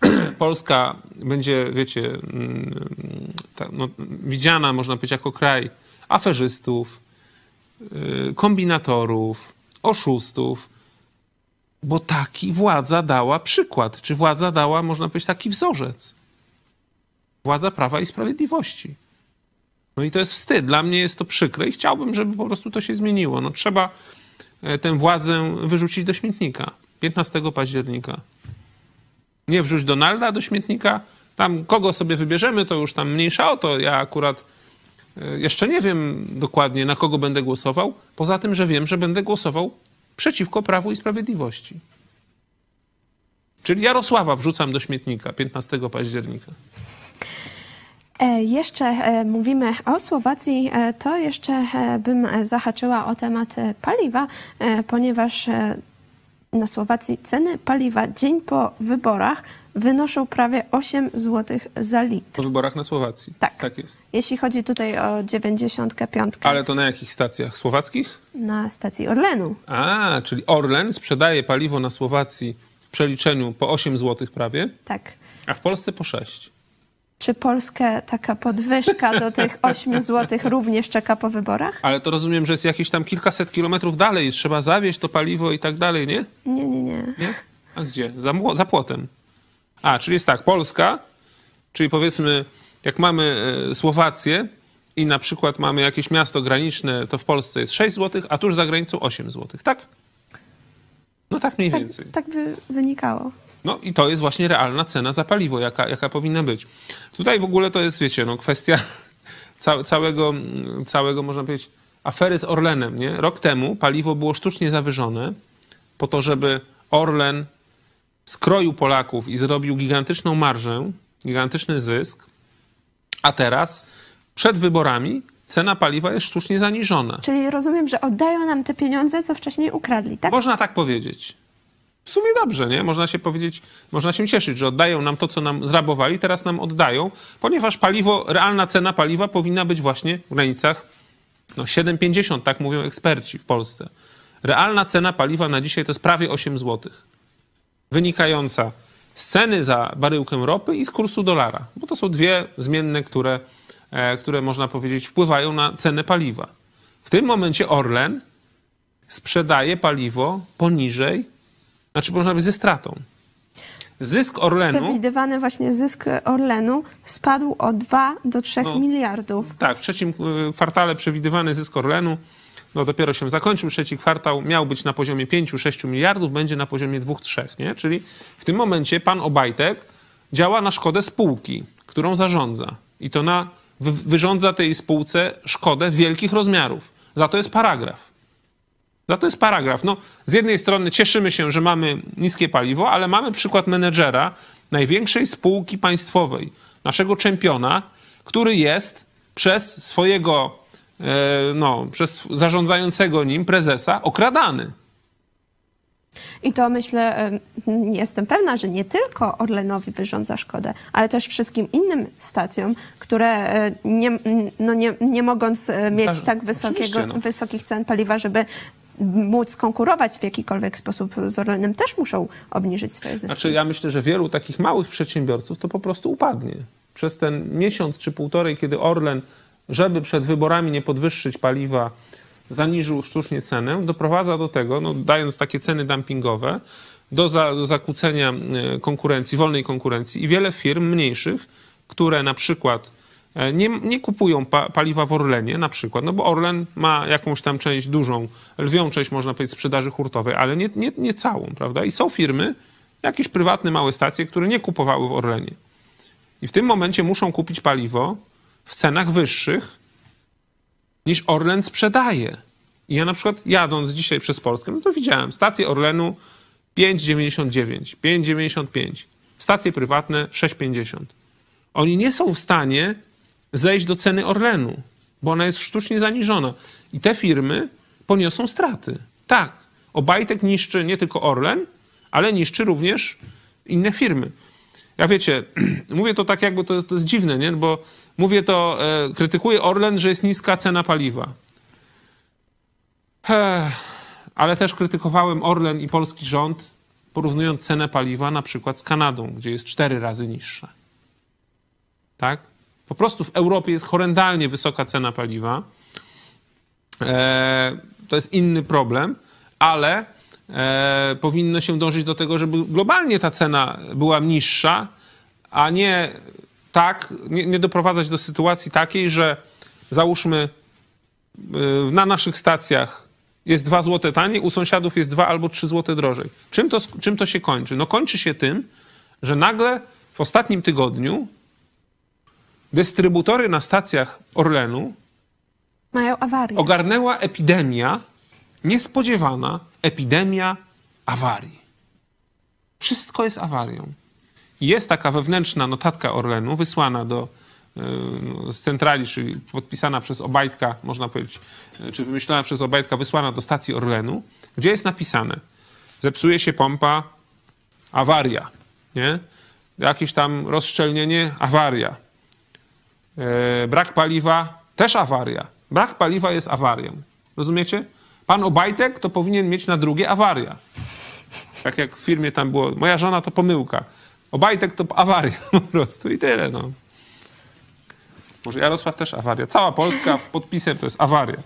Polska będzie, wiecie, mm, ta, no, widziana, można powiedzieć, jako kraj aferzystów, y, kombinatorów, oszustów, bo taki władza dała przykład, czy władza dała, można powiedzieć, taki wzorzec. Władza Prawa i Sprawiedliwości. No i to jest wstyd. Dla mnie jest to przykre i chciałbym, żeby po prostu to się zmieniło. No trzeba e, tę władzę wyrzucić do śmietnika 15 października. Nie wrzuć Donalda do śmietnika. Tam kogo sobie wybierzemy, to już tam mniejsza o to. Ja akurat e, jeszcze nie wiem dokładnie, na kogo będę głosował. Poza tym, że wiem, że będę głosował przeciwko Prawu i Sprawiedliwości. Czyli Jarosława wrzucam do śmietnika 15 października. E, jeszcze e, mówimy o Słowacji, e, to jeszcze bym zahaczyła o temat paliwa, ponieważ na Słowacji ceny paliwa dzień po wyborach wynoszą prawie 8 zł za litr. Po wyborach na Słowacji. Tak. Tak jest. Jeśli chodzi tutaj o 95. Ale to na jakich stacjach? Słowackich? Na stacji Orlenu. A, czyli Orlen sprzedaje paliwo na Słowacji w przeliczeniu po 8 zł prawie, Tak. a w Polsce po 6. Czy Polskę taka podwyżka do tych 8 zł również czeka po wyborach? Ale to rozumiem, że jest jakieś tam kilkaset kilometrów dalej, trzeba zawieźć to paliwo i tak dalej, nie? Nie, nie, nie. Nie? A gdzie? Za, za płotem. A, czyli jest tak, Polska, czyli powiedzmy, jak mamy e, Słowację i na przykład mamy jakieś miasto graniczne, to w Polsce jest 6 zł, a tuż za granicą 8 zł, tak? No tak mniej Tak, więcej. tak by wynikało. No i to jest właśnie realna cena za paliwo, jaka, jaka powinna być. Tutaj w ogóle to jest, wiecie, no kwestia ca całego, całego, można powiedzieć, afery z Orlenem, nie? Rok temu paliwo było sztucznie zawyżone po to, żeby Orlen skroił Polaków i zrobił gigantyczną marżę, gigantyczny zysk, a teraz przed wyborami cena paliwa jest sztucznie zaniżona. Czyli rozumiem, że oddają nam te pieniądze, co wcześniej ukradli, tak? Można tak powiedzieć. W sumie dobrze, nie? Można się powiedzieć, można się cieszyć, że oddają nam to, co nam zrabowali, teraz nam oddają, ponieważ paliwo, realna cena paliwa powinna być właśnie w granicach no 7,50, tak mówią eksperci w Polsce. Realna cena paliwa na dzisiaj to jest prawie 8 zł. Wynikająca z ceny za baryłkę ropy i z kursu dolara. Bo to są dwie zmienne, które, e, które można powiedzieć wpływają na cenę paliwa. W tym momencie Orlen sprzedaje paliwo poniżej, znaczy można powiedzieć ze stratą. Zysk Orlenu. Przewidywany właśnie zysk Orlenu spadł o 2 do 3 No. miliardów. Tak, w trzecim y, kwartale przewidywany zysk Orlenu, no dopiero się zakończył, trzeci kwartał miał być na poziomie 5-6 miliardów, będzie na poziomie 2-3, nie? Czyli w tym momencie pan Obajtek działa na szkodę spółki, którą zarządza. I to na, wy, wyrządza tej spółce szkodę wielkich rozmiarów. Za to jest paragraf. Za to jest paragraf. No, z jednej strony cieszymy się, że mamy niskie paliwo, ale mamy przykład menedżera największej spółki państwowej, naszego czempiona, który jest przez swojego, e, no, przez zarządzającego nim prezesa okradany. I to myślę, em, jestem pewna, że nie tylko Orlenowi wyrządza szkodę, ale też wszystkim innym stacjom, które e, nie, no nie, nie mogąc e, mieć Tak, tak wysokiego, no. wysokich cen paliwa, żeby móc konkurować w jakikolwiek sposób z Orlenem, też muszą obniżyć swoje zyski. Znaczy, ja myślę, że wielu takich małych przedsiębiorców to po prostu upadnie. Przez ten miesiąc czy półtorej, kiedy Orlen, żeby przed wyborami nie podwyższyć paliwa, zaniżył sztucznie cenę, doprowadza do tego, no, dając takie ceny dumpingowe, do, za, do zakłócenia e, konkurencji, wolnej konkurencji i wiele firm mniejszych, które na przykład nie, nie kupują pa, paliwa w Orlenie, na przykład, no bo Orlen ma jakąś tam część dużą, lwią część, można powiedzieć, sprzedaży hurtowej, ale nie, nie, nie całą, prawda? I są firmy, jakieś prywatne małe stacje, które nie kupowały w Orlenie. I w tym momencie muszą kupić paliwo w cenach wyższych niż Orlen sprzedaje. I ja na przykład jadąc dzisiaj przez Polskę, no to widziałem stację Orlenu 5,99, 5,95. Stacje prywatne 6,50. Oni nie są w stanie zejść do ceny Orlenu, bo ona jest sztucznie zaniżona. I te firmy poniosą straty. Tak, Obajtek niszczy nie tylko Orlen, ale niszczy również inne firmy. Ja wiecie, mówię to tak jakby to, jest- to jest dziwne, nie? Bo mówię to, e, krytykuję Orlen, że jest niska cena paliwa. Ech, ale też krytykowałem Orlen i polski rząd, porównując cenę paliwa na przykład z Kanadą, gdzie jest cztery razy niższa. Tak? Po prostu w Europie jest horrendalnie wysoka cena paliwa. E, to jest inny problem, ale e, powinno się dążyć do tego, żeby globalnie ta cena była niższa, a nie tak, nie, nie doprowadzać do sytuacji takiej, że załóżmy y, na naszych stacjach jest 2 zł taniej, u sąsiadów jest 2 albo 3 zł drożej. Czym to, czym to się kończy? No kończy się tym, że nagle w ostatnim tygodniu dystrybutory na stacjach Orlenu Mają awarię. ogarnęła epidemia, niespodziewana epidemia awarii. Wszystko jest awarią. Jest taka wewnętrzna notatka Orlenu wysłana do y, no, z centrali, czyli podpisana przez Obajtka, można powiedzieć, y, czy wymyślona przez Obajtka, wysłana do stacji Orlenu, gdzie jest napisane zepsuje się pompa, awaria, nie? Jakieś tam rozszczelnienie, awaria. E, brak paliwa, też awaria. Brak paliwa jest awarią. Rozumiecie? Pan Obajtek to powinien mieć na drugie awaria. Tak jak w firmie tam było, moja żona to pomyłka. Obajtek to awaria po prostu i tyle, no. Może Jarosław też awaria. Cała Polska w podpisem to jest awaria.